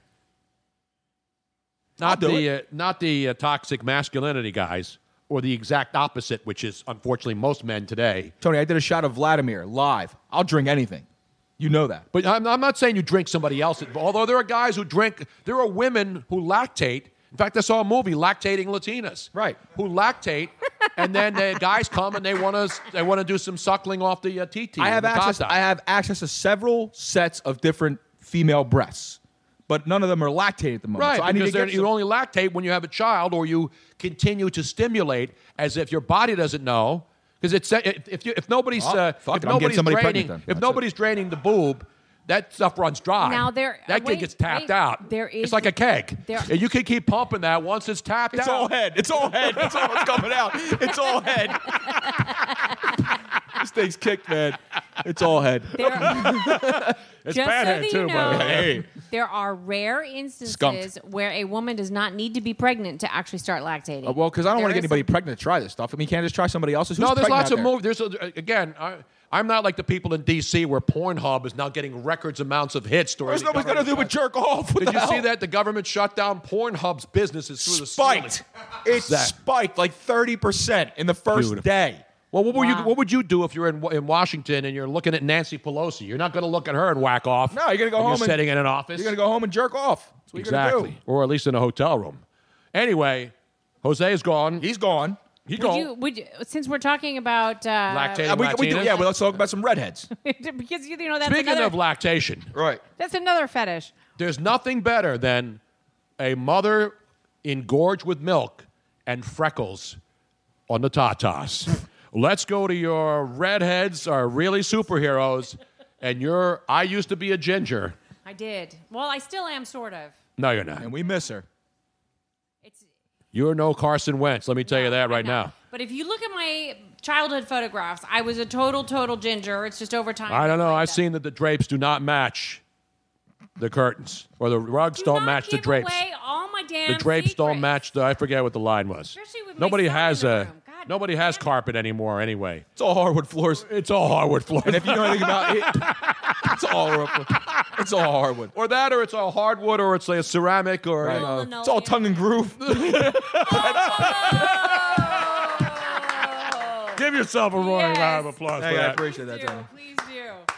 not the uh, not the uh, toxic masculinity guys, or the exact opposite, which is unfortunately most men today. Tony, I did a shot of Vladimir live. I'll drink anything. You know that. But I'm, I'm not saying you drink somebody else. Although there are guys who drink, there are women who lactate. In fact, I saw a movie, Lactating Latinas. Right. Who lactate, and then the guys come and they want to they want to do some suckling off the uh, TT. I have access. tata. I have access to several sets of different female breasts, but none of them are lactating at the moment. Right, so I need because to you only lactate when you have a child, or you continue to stimulate as if your body doesn't know. Because it's if if, you, if nobody's Oh, uh, fuck if it, nobody's somebody draining pregnant if That's nobody's draining the boob, that stuff runs dry. Now there- that uh, kid gets tapped wait, out. there is- it's like a keg. there- you can keep pumping that once it's tapped It's out. It's all head. It's all head. It's all what's coming out. It's all head. this thing's kicked, man. It's all head. It's Just bad so head that too, you by the way. Hey. There are rare instances Skunked. where a woman does not need to be pregnant to actually start lactating. Uh, well, because I don't want to get is anybody pregnant to try this stuff. I mean, you can't just try somebody else's. Who's no, there's lots of there? movies. There's a, again, I, I'm not like the people in D.C. where Pornhub is now getting records amounts of hits. During There's the nobody's gonna do but jerk off. What Did the you see that the government shut down Pornhub's businesses through the Spiked. It That- spiked like thirty percent in the first Beautiful. day. Well, what, were you, what would you do if you're in, in Washington and you're looking at Nancy Pelosi? You're not going to look at her and whack off. No, you're gonna go when home. You're and, sitting in an office. You're gonna go home and jerk off. That's what exactly, you're gonna or at least in a hotel room. Anyway, Jose is gone. He's gone. He would gone. you, would you, since we're talking about uh, Lactating Uh, we, we do, yeah, well, let's talk about some redheads. because you know that's Speaking another of lactation, right. that's another fetish. there's nothing better than a mother engorged with milk and freckles on the tatas. Let's go to your redheads are really superheroes, and you're I used to be a ginger. I did. Well, I still am sort of. No, you're not. And we miss her. It's You're no Carson Wentz. Let me tell you that right now. But if you look at my childhood photographs, I was a total, total ginger. It's just over time. I don't know. I've seen that the drapes do not match the curtains, or the rugs Do don't not match the give drapes. away all my damn the drapes secret. don't match. The, I forget what the line was. with my Nobody son has in the a. Nobody has carpet anymore. Anyway, it's all hardwood floors. It's all hardwood floors. And if you know anything about it, it's all hardwood. It's all hardwood. Or that, or it's all hardwood, or it's like a ceramic, or you know. It's all tongue and groove. Oh. Give yourself a roaring round of applause Hey, for I that. appreciate that, Tony. Please do.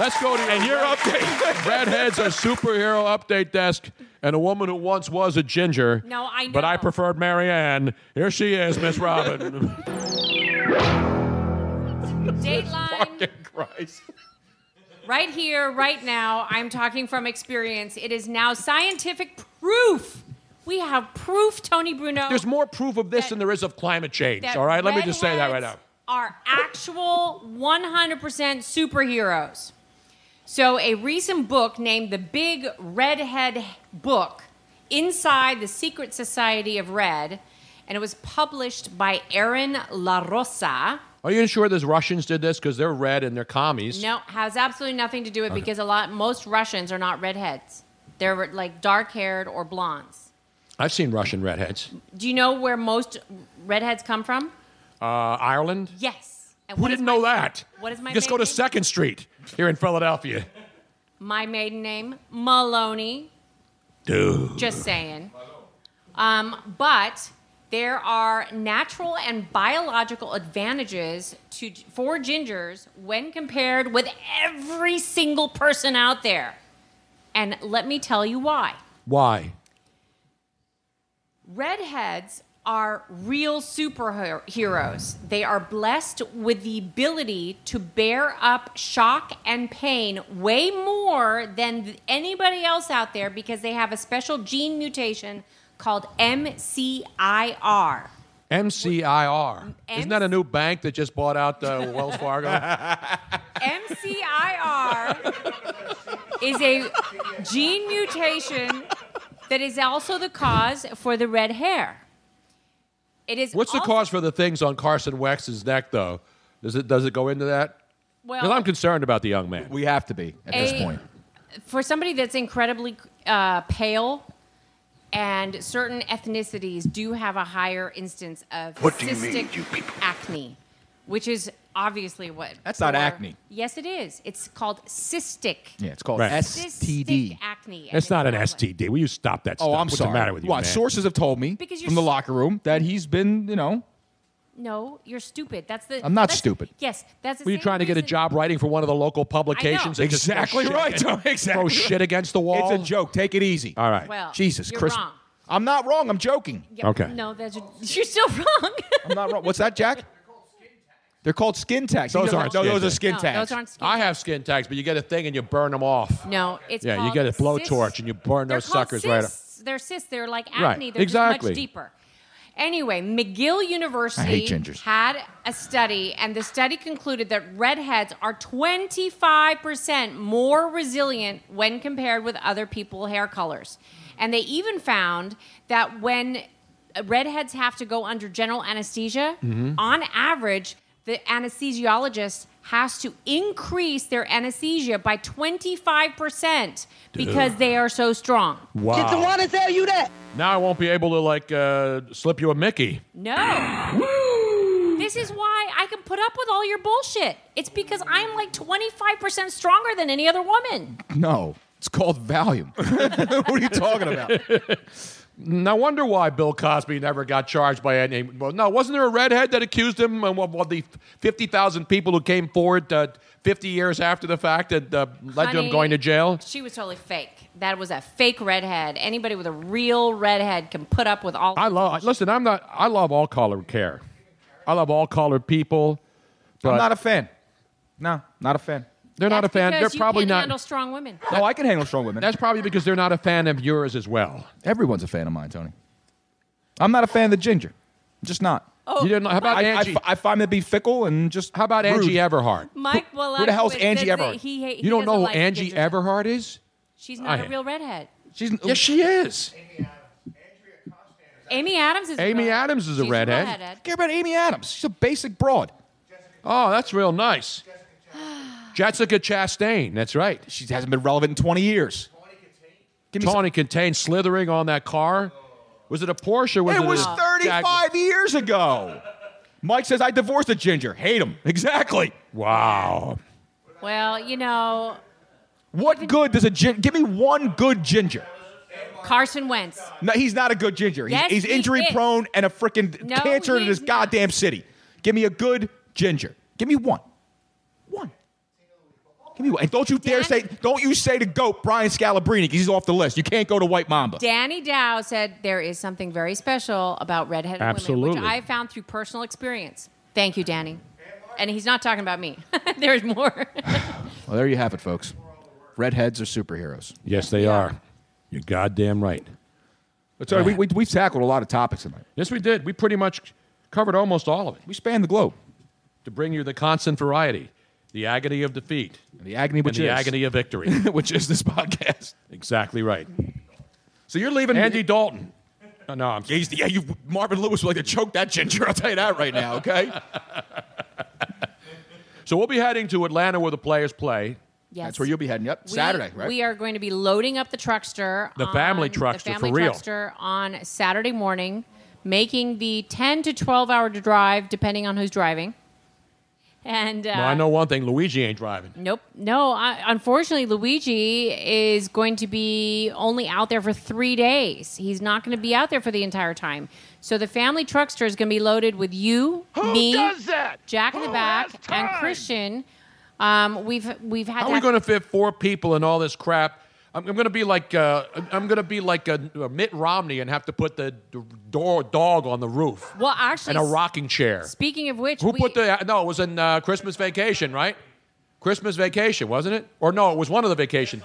Let's go to your And your update. Redheads are superhero update desk, and a woman who once was a ginger. No, I know. But I preferred Marianne. Here she is, Miss Robin. Dateline. Fucking Christ. Right here, right now, I'm talking from experience. It is now scientific proof. We have proof, Tony Bruno. There's more proof of this than there is of climate change. All right, let me just say that right now. Are actual 100% superheroes. So, a recent book named The Big Redhead Book Inside the Secret Society of Red, and it was published by Erin La Rosa. Are you sure those Russians did this because they're red and they're commies? No, has absolutely nothing to do with it Okay. because a lot most Russians are not redheads. They're like dark-haired or blondes. I've seen Russian redheads. Do you know where most redheads come from? Uh, Ireland. Yes. And Who didn't know that? What is my Just go to? Second Street here in Philadelphia. My maiden name Maloney. Dude. Just saying. Um, but there are natural and biological advantages to for gingers when compared with every single person out there. And let me tell you why. Why? Redheads are real superheroes. They are blessed with the ability to bear up shock and pain way more than anybody else out there because they have a special gene mutation called MC1R. MC1R. Isn't that a new bank that just bought out uh, Wells Fargo? MC1R is a gene mutation that is also the cause for the red hair. It is What's the also- cause for the things on Carson Wentz's neck, though? Does it does it go into that? Well- 'Cause I'm concerned about the young man. We have to be at this A- point. for somebody that's incredibly uh, pale and certain ethnicities do have a higher instance of What do you cystic mean, you people? acne, which is obviously what. That's not acne. Yes, it is. It's called cystic. Yeah, it's called Right. STD. acne. and It's not an STD. Will you stop that Oh, stuff? I'm What's sorry. the matter with you, What, man? sources have told me Because you're from the s- locker room that he's been, you know, No, you're stupid. That's the. I'm not that's- stupid. Yes, that's the Were you same trying to get a reason- job writing for one of the local publications? and just throw Exactly shit right, against- Tom. Exactly. Throw shit against the wall. It's a joke. Take it easy. All right. Well, Jesus you're Christ. wrong. I'm not wrong. I'm joking. Yeah, No, that's you're still wrong. I'm not wrong. What's that, Jack? They're called skin tags. Those He aren't no, skin those are tags. skin No, tags. those aren't skin I have skin tags, but you get a thing and you burn them off. No, it's yeah, you called get a cyst- blowtorch and you burn They're those called suckers right off. cysts. They're cysts. They're like Right, acne. They're exactly. just much deeper. Anyway, McGill University gingers. had a study, and the study concluded that redheads are 25% more resilient when compared with other people hair colors. And they even found that when redheads have to go under general anesthesia, Mhm. on average, the anesthesiologist has to increase their anesthesia by 25% because Dude. they are so strong. Wow. Did the to tell you that? Now I won't be able to like uh, slip you a Mickey. No. This is why I can put up with all your bullshit. It's because I'm like 25% stronger than any other woman. No, it's called Valium. what are you talking about? No wonder why Bill Cosby never got charged by any. Well, no, wasn't there a redhead that accused him of of the 50,000 people who came forward uh, 50 years after the fact that uh, led to him going to jail? She was totally fake. That was a fake redhead. Anybody with a real redhead can put up with all. I love. Listen, I'm not. I love all colored care. I love all colored people. But I'm not a fan. No, not a fan. They're not a fan. They're you probably can't not. handle strong women. No, I can handle strong women. That's probably because they're not a fan of yours as well. Everyone's a fan of mine, Tony. I'm not a fan of the ginger. I'm just not. Oh, you didn't. How about I, I Angie? f- I find them to be fickle and just. How about Angie Everhart? Mike will Who the hell's Angie Everhart? He, he, You don't know who like Angie gingers. Everhart is? She's not I- a real redhead. She's yes, she is. Amy Adams is. Amy redhead. Adams is a She's redhead. redhead. Care about Amy Adams? She's a basic broad. Oh, that's real nice. Jessica Chastain. That's right. She hasn't been relevant in 20 years. Tawny Kitaen slithering on that car. Was it a Porsche? Or was it, it was a 35 years ago. Mike says I divorced a ginger. Hate him. Exactly. Wow. Well, you know, What good does a ginger? Give me one good ginger. Carson Wentz. No, he's not a good ginger. He's, Yes, he's he injury is. prone and a freaking No, cancer in he's this goddamn city. Give me a good ginger. Give me one. One. Give me one. And don't you dare say, don't you say to goat Brian Scalabrine because he's off the list. You can't go to White Mamba. Danny Dow said there is something very special about redheaded women, Absolutely. which I found through personal experience. Thank you, Danny. And he's not talking about me. There's more. Well, there you have it, folks. Redheads are superheroes. Yes, they are. You're goddamn right. That's all right. We, we, we've tackled a lot of topics tonight. Yes, we did. We pretty much covered almost all of it. We spanned the globe to bring you the constant variety, the agony of defeat, and the agony which and the is. agony of victory, which is this podcast. Exactly right. So you're leaving Andy Dalton. Oh, no, I'm. He's, yeah, you Marvin Lewis would like to choke that ginger. I'll tell you that right now. Okay. So we'll be heading to Atlanta where the players play. Yes. That's where you'll be heading. Yep. We- Saturday, right? We are going to be loading up the truckster. The family truckster, the family for real. truckster on Saturday morning, making the 10 to 12 hour drive, depending on who's driving. And uh, well, I know one thing: Luigi ain't driving. Nope. No, I, unfortunately, Luigi is going to be only out there for three days. He's not going to be out there for the entire time. So the family truckster is going to be loaded with you, me, Jack in the back, and Christian. Um, we've we've had. How are we going to fit four people in all this crap? I'm, I'm going to be like uh, I'm going to be like a, a Mitt Romney and have to put the d- door dog on the roof Well, actually, and a rocking chair. Speaking of which, Who we, put the? No, it was in uh, Christmas Vacation, right? Christmas Vacation, wasn't it? Or no, it was one of the vacation.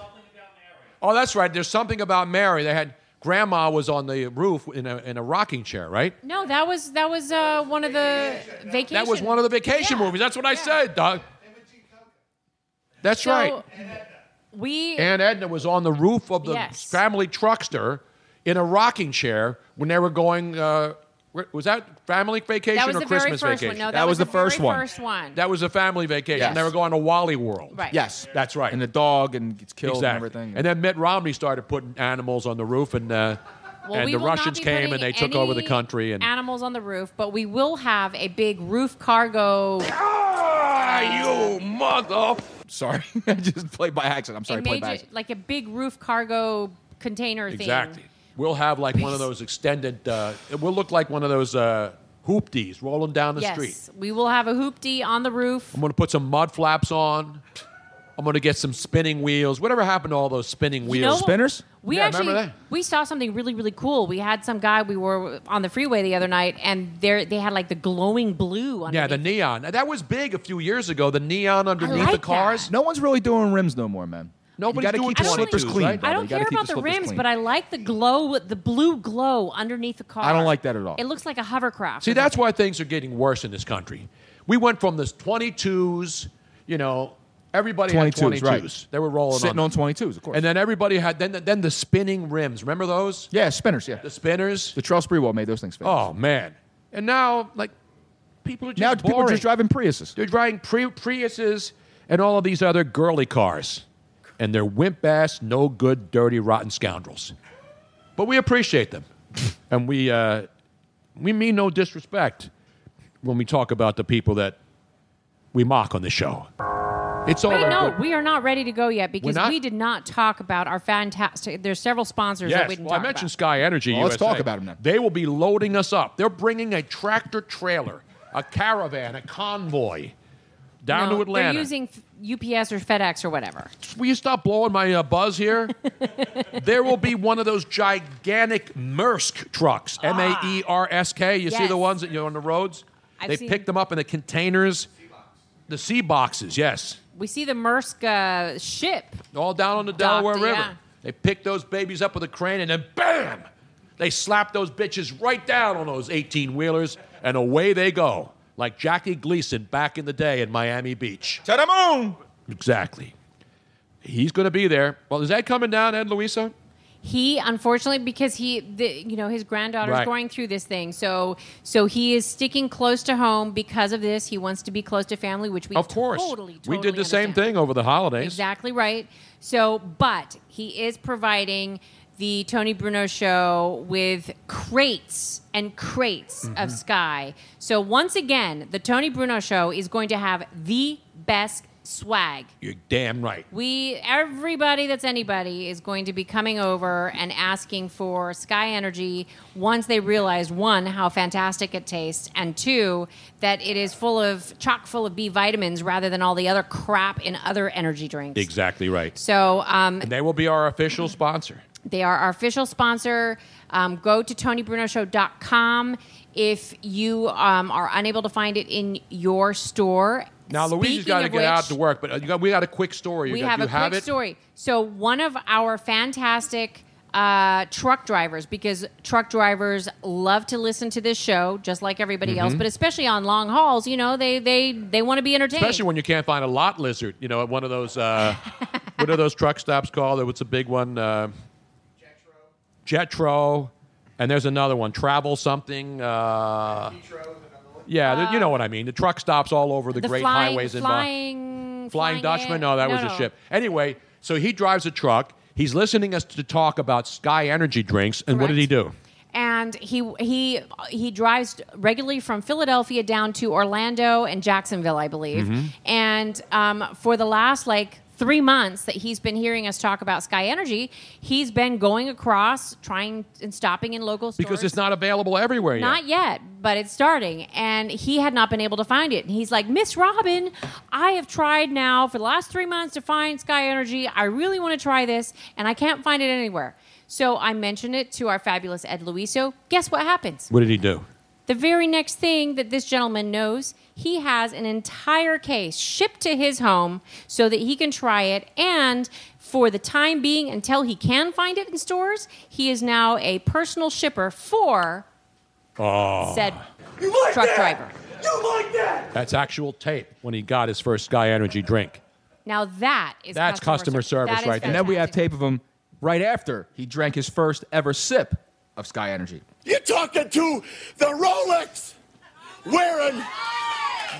Oh, that's right. There's something about Mary. They had Grandma was on the roof in a in a rocking chair, right? No, that was that was uh, one of the vacation. That was one of the vacation movies. That's what I said, Doug. That's So, right. We Aunt Edna was on the roof of the Yes. family truckster in a rocking chair when they were going. Uh, was that family vacation That was or the Christmas first vacation? one. No, that, was, the, very First one. That was a family vacation. Yes. They were going to Wally World. Right. Yes, that's right. And the dog and gets killed exactly. and everything. And then Mitt Romney started putting animals on the roof, and uh, Well, and the Russians came and they took over the country. And animals on the roof, but we will have a big roof cargo. Ah, you mother! Sorry, I just played by accident. I'm sorry, played by accident. like a big roof cargo container thing. exactly. We'll have like one of those extended. Uh, it will look like one of those uh, hoopties rolling down the yes, street. we will have a hoopty on the roof. I'm going to put some mud flaps on. I'm going to get some spinning wheels. Whatever happened to all those spinning You wheels? know what? We yeah, actually remember that? we saw something really really cool. We had some guy we were on the freeway the other night, and there they had like the glowing blue. On Yeah, the neon. That was big a few years ago. The neon underneath like the cars. No one's really doing rims no more, man. Nobody's you gotta doing keep the slippers clean. right? I don't care about the, slippers rims, clean. but I like the glow, the blue glow underneath the car. I don't like that at all. It looks like a hovercraft. See, that's why things are getting worse in this country. We went from this 22s, you know, everybody had 22s, 22s. right. They were rolling Sitting on, on 22s, of course. And then everybody had then then the spinning rims. Remember those? Yeah, spinners. Yeah, the spinners. The Charles Sprewell made those things. Famous. Oh man! And now, like, people are just now people are just driving Priuses. They're driving Pri- Priuses and all of these other girly cars, and they're wimp ass, no good, dirty, rotten scoundrels. But we appreciate them, and we uh, we mean no disrespect when we talk about the people that we mock on the show. It's all Wait, no, good- we are not ready to go yet because not? we did not talk about our fantastic. There's several sponsors that we didn't well, I mentioned about. Sky Energy. Well, let's USA. talk about 'em now. They will be loading us up. They're bringing a tractor trailer, a caravan, a convoy down No, to Atlanta. They're using UPS or FedEx or whatever. Will you stop blowing my uh, buzz here? there will be one of those gigantic Maersk trucks, M A E R S K. You see Ah. The ones that you're on the roads? I've they seen- pick them up in the containers, the sea boxes. Yes, We see the Maersk uh, ship. all down on the Docked, Delaware River. yeah. They pick those babies up with a crane, and then bam, they slap those bitches right down on those 18 wheelers, and away they go, like Jackie Gleason back in the day in Miami Beach. To the moon. Exactly. He's going to be there. Well, is that coming down, Ed Luisa? He unfortunately because he the, you know his granddaughter's Right. going through this thing so so he is sticking close to home because of this he wants to be close to family which we of course. totally, totally we did the same thing over the holidays. Exactly right. So, but he is providing the Tony Bruno show with crates and crates Mm-hmm. of Sky. So, once again, the Tony Bruno show is going to have the best swag. You're damn right. We everybody that's anybody is going to be coming over and asking for Sky Energy once they realize one how fantastic it tastes and two that it is full of chock full of B vitamins rather than all the other crap in other energy drinks. Exactly right. So um, And they will be our official sponsor. they are our official sponsor. Um, go to TonyBrunoShow.com if you um, are unable to find it in your store. Now Luigi's Speaking got to of get out to work, but uh, you got, we got a quick story. We got, have you a have quick it? story. So one of our fantastic uh, truck drivers, because truck drivers love to listen to this show, just like everybody else, Mhm. but especially on long hauls, you know, they they they want to be entertained. Especially when you can't find a lot lizard, you know, at one of those, uh, what are those truck stops called? What's a big one? Uh, Jetro. And there's another one, Travel something. Uh, yeah, there- you know what I mean. The truck stops all over the, the great flying, highways in Bo- flying, Flying Dutchman? No, that no, was no. a ship. Anyway, so he drives a truck. He's listening us to talk about Sky Energy drinks, and what did he do? and he he he drives regularly from Philadelphia down to Orlando and Jacksonville, I believe. Mhm. And um, for the last like three months that he's been hearing us talk about Sky Energy, he's been going across, trying and stopping in local stores. Because it's not available everywhere yet. Not yet, but it's starting. And he had not been able to find it. And he's like, Miss Robin, I have tried now for the last three months to find Sky Energy. I really want to try this, and I can't find it anywhere. So I mentioned it to our fabulous Ed Luiso. Guess what happens? What did he do? The very next thing that this gentleman knows, he has an entire case shipped to his home so that he can try it. And for the time being, until he can find it in stores, he is now a personal shipper for Oh. said truck driver. You like that? That's actual tape when he got his first Sky Energy drink. Now that is That's customer service That is right there. And then we have tape of him right after he drank his first ever sip of Sky Energy. You're talking to the Rolex wearing,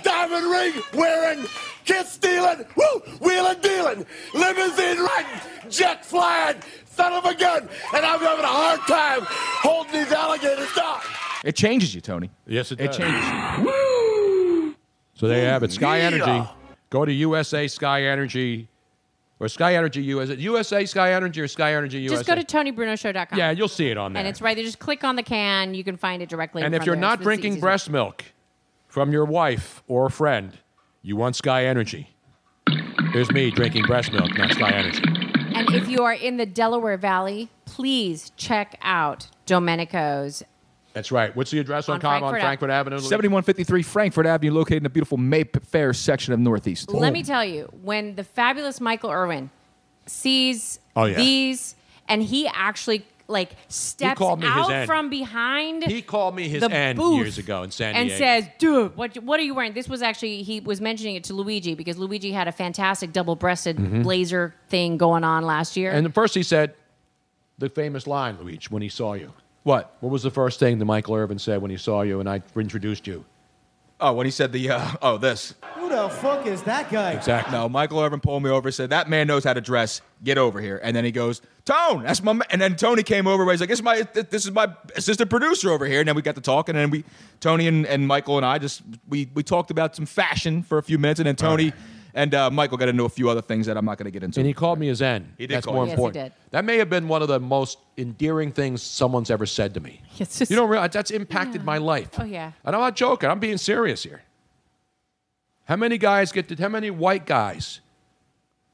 diamond ring wearing, kiss stealing, woo, wheeling dealing, limousine riding, jet flying, son of a gun, and I'm having a hard time holding these alligators down. It changes you, Tony. Yes, it It does. changes you. So there you have it. Sky Yeah. Energy. Go to USA Sky Energy or Sky Energy USA. USA Sky Energy or Sky Energy USA. Just go to TonyBrunoShow.com. Yeah, you'll see it on there. And it's right there. Just click on the can. You can find it directly. And in if front you're there. not It's drinking breast milk from your wife or a friend, you want Sky Energy. There's me drinking breast milk, not Sky Energy. And if you are in the Delaware Valley, please check out Domenico's. That's right. What's the address on, On Com- on Frankford Frankford Avenue? 7153 Frankford Avenue, located in the beautiful Mayfair section of Northeast. Let me tell you, when the fabulous Michael Irvin sees Oh, yeah. these, and he actually like steps called me his out from behind. He called me his the end booth years ago in San Diego and says, "Dude, what what are you wearing?" This was actually he was mentioning it to Luigi because Luigi had a fantastic double-breasted Mhm. blazer thing going on last year. And first he said the famous line, Luigi, when he saw you. What? What was the first thing that Michael Irvin said when he saw you and I introduced you? Oh, when he said the, uh, oh, this. Who the fuck is that guy? Exactly. No, Michael Irvin pulled me over and said, That man knows how to dress. Get over here. And then he goes, Tone, that's my man. And then Tony came over. He's like, This is my, this is my assistant producer over here. And then we got to talking. And then we, Tony and, and Michael and I just, we, we talked about some fashion for a few minutes. And then Tony and uh, Michael got into a few other things that I'm not going to get into. And he called me his end. He did That's call more you. Yes, he important. did. That may have been one of the most endearing things someone's ever said to me. you don't realize that's impacted my life. oh yeah. And I'm not joking. I'm being serious here. How many guys get to, how many white guys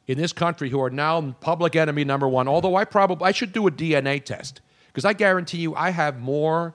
in this country who are now public enemy number one? Although I probably, I should do a DNA test because I guarantee you I have more,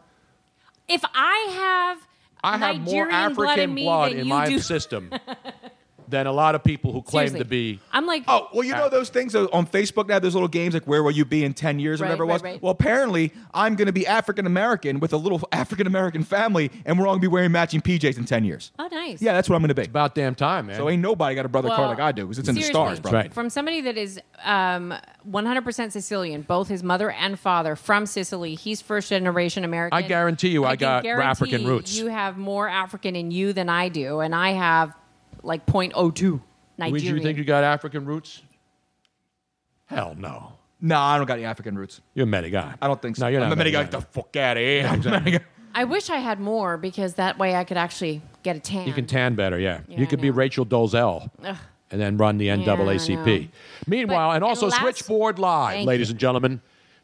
If I have I have more Nigerian blood in African me blood than in you my do. system than a lot of people who claim Seriously. to be. I'm like, Oh, well, you know those things uh, on Facebook now? There's little games like Where Will You Be in 10 Years or Right, whatever it right, was. right. Well, apparently, I'm going to be African American with a little African American family, and we're all going to be wearing matching PJs in 10 years. oh, nice. Yeah, that's what I'm going to be. About damn time, man. So ain't nobody got a brother Well, card like I do because it's in the seriously, stars, brother. From somebody that is um, 100% Sicilian, both his mother and father from Sicily, he's first generation American. I guarantee you, I, can got guarantee African roots. You have more African in you than I do, and I have like 0.02 Nigerian. Luigi, you think you got African roots? Hell no. No, I don't got any African roots. You're a many guy. I don't think so. No, you're not I'm a many guy. guy. Get the fuck out of here. Yeah, I'm a exactly. guy. I wish I had more because that way I could actually get a tan. You can tan better, yeah. Yeah, you could be Rachel Dolezal Ugh. and then run the NAACP. know. Meanwhile, and also last- Switchboard Live, ladies you. and gentlemen.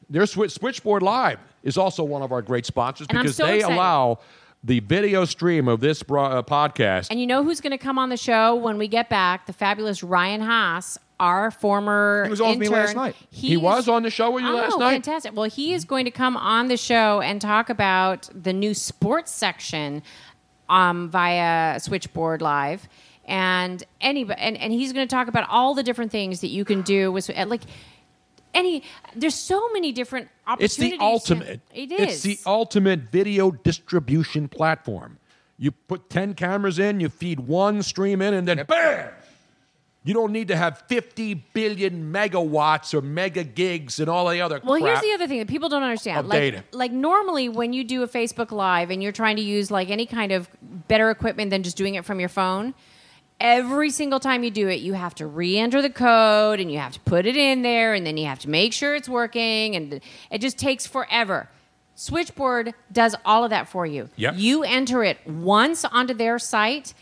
Their Switch, Switchboard Live is also one of our great sponsors And because so they excited. allow the video stream of this bro- uh, podcast. And you know who's going to come on the show when we get back? The fabulous Ryan Haas, our former He was on with me last night. He was on the show with you oh, last night? fantastic. Well, he is going to come on the show and talk about the new sports section um, via Switchboard Live. And any and, and he's going to talk about all the different things that you can do with like any there's so many different opportunities. It's the ultimate. it It's is. the ultimate video distribution platform. You put 10 cameras in, you feed one stream in, and then bam! You don't need to have 50 billion megawatts or mega gigs and all the other Well, here's the other thing that people don't understand. Like, data. like normally when you do a Facebook Live and you're trying to use like any kind of better equipment than just doing it from your phone, every single time you do it, you have to re-enter the code and you have to put it in there and then you have to make sure it's working and it just takes forever. Switchboard does all of that for you. Yep. You enter it once onto their site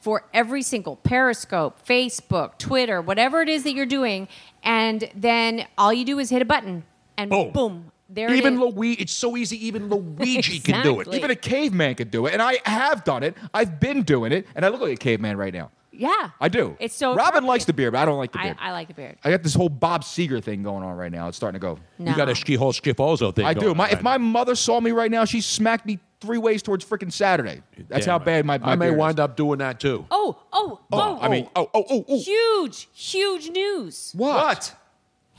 for every single Periscope, Facebook, Twitter, whatever it is that you're doing, and then all you do is hit a button and oh. boom, there it is. Even it. Luigi, it's so easy. Even Luigi can do it. Even a caveman can do it, and I have done it. I've been doing it, and I look like a caveman right now. Yeah, I do. It's so Robin likes the beard, but I don't like the I, beard. I like the beard. I got this whole Bob Seger thing going on right now. It's starting to go. No. You got a ski whole schifoso thing. I going do. on My, right if my mother saw me right now, she smacked me three ways towards freaking Saturday. That's Damn how bad my, my I may beard is. wind up doing that too. Oh, oh, oh! I mean, oh, oh, oh, oh. huge, huge news! What?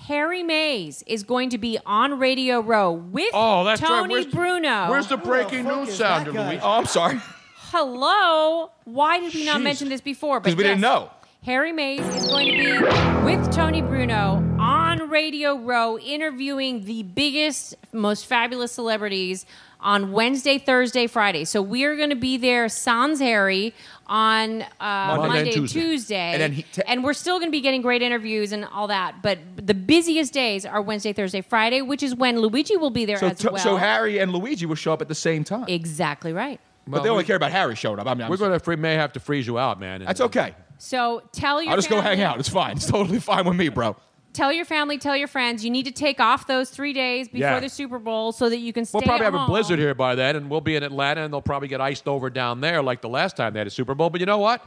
Harry Mayes is going to be on Radio Row with Oh, that's right. Tony Where's- Bruno. Where's the breaking news sounder, Luigi? Oh, I'm sorry. Hello. Why did we not mention this before? Because we didn't know. Harry Mayes is going to be with Tony Bruno on Radio Row interviewing the biggest, most fabulous celebrities on Wednesday, Thursday, Friday. So we are going to be there, Sans Harry, on uh, Monday Monday, Tuesday. Tuesday. And then he ta- and we're still going to be getting great interviews and all that. But the busiest days are Wednesday, Thursday, Friday, which is when Luigi will be there So, as to- well. so Harry and Luigi will show up at the same time. exactly right. But they only care about Harry showing up. I mean, I'm We're going to may have to freeze you out, man. That's okay. So tell your I'll just go family- hang out. It's fine. It's totally fine with me, bro. Tell your family, tell your friends. You need to take off those three days before Yeah. the Super Bowl so that you can stay. We'll probably at have a home. blizzard here by then, and we'll be in Atlanta, and they'll probably get iced over down there like the last time they had a Super Bowl. But you know what?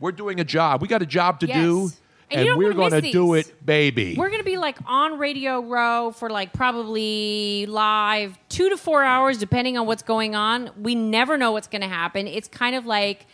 We're doing a job. We got a job to Yes. Do, And we're gonna do it, baby. We're going to be like on Radio Row for like probably live two to four hours, depending on what's going on. We never know what's going to happen. It's kind of like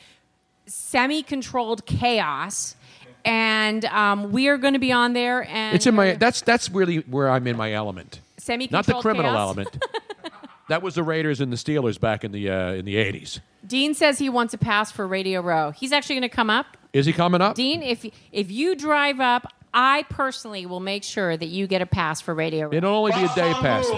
semi controlled chaos. And um, we are going to be on there. And it's in my. That's that's really where I'm in my element. semi controlled. Not the criminal chaos. element. that was the Raiders and the Steelers back in the uh, in the 80s. Dean says he wants a pass for Radio Row. He's actually going to come up. Is he coming up? Dean, if if you drive up, I personally will make sure that you get a pass for Radio Row. It'll only be a day pass.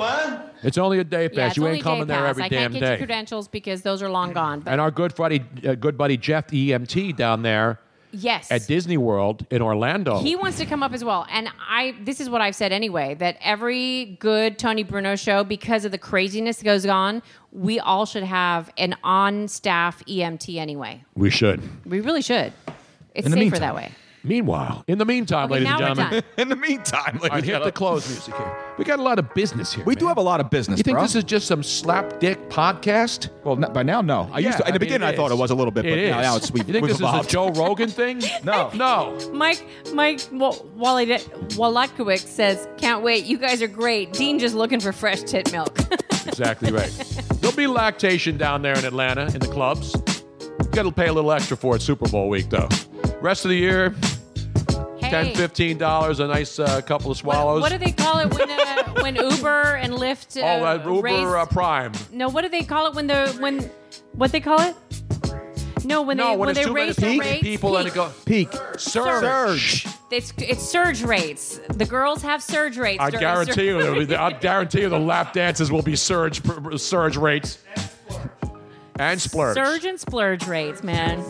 It's only a day pass. Yeah, it's you only ain't coming day there pass. every I damn can't get day. your credentials because those are long gone. But and our good buddy, uh, good buddy Jeff EMT down there yes, at Disney World in Orlando. he wants to come up as well. And I, this is what I've said anyway: that every good Tony Bruno show, because of the craziness that goes on, we all should have an on-staff EMT anyway. we should. We really should. It's In safer meantime. that way. Meanwhile, in the meantime, Okay, ladies now and we're gentlemen, done. In the meantime, All right, hit the close music here. We got a lot of business here. We do have a lot of business. You think bro. this is just some slapdick podcast? Well, n- by now, no. I used to. In the beginning, I thought it was a little bit, but It now, is. now it's we, You think we've this evolved. is a Joe Rogan thing? No. No. Mike, Mike Wa- Wally Wallachowicz says, "Can't wait. You guys are great. Dean just looking for fresh tit milk." Exactly right. There'll be lactation down there in Atlanta in the clubs. You got to pay a little extra for it Super Bowl week, though. Rest of the year, Hey. ten, fifteen dollars, a nice uh, couple of swallows. What do they call it when uh, when Uber and Lyft? Uh, oh, uh, Uber raise- uh, Prime. No, what do they call it when the when what they call it? No, when no, they when, it's they raise many the rates. people and it go peak surge. It's it's surge rates. The girls have surge rates. I during guarantee you, surge- it'll be- I guarantee you, the lap dances will be surge surge rates and splurge. surge and splurge rates, man.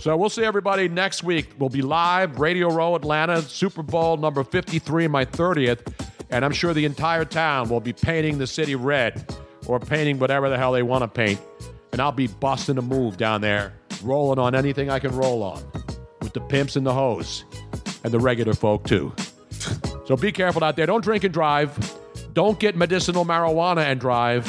So we'll see everybody next week. We'll be live, Radio Row Atlanta, Super Bowl number 53, my 30th. And I'm sure the entire town will be painting the city red or painting whatever the hell they want to paint. And I'll be busting a move down there, rolling on anything I can roll on with the pimps and the hoes and the regular folk too. So be careful out there. Don't drink and drive. Don't get medicinal marijuana and drive.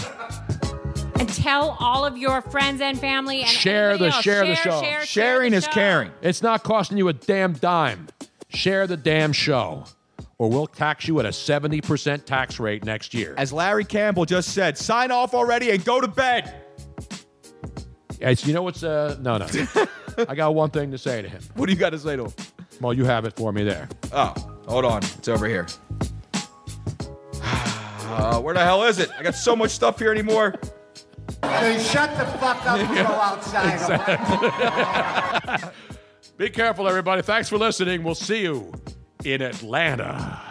And tell all of your friends and family and share the everybody else. share the show. share, share the show. It's not costing you a damn dime. Share the damn show, or we'll tax you at a seventy percent tax rate next year. As Larry Campbell just said, sign off already and go to bed. It's, you know what's uh no no. I got one thing to say to him. What do you got to say to him? Well, you have it for me there. Oh, hold on. It's over here. Uh, where the hell is it? I got so much stuff here anymore. Then shut the fuck up and go outside. Be careful, everybody. Thanks for listening. We'll see you in Atlanta.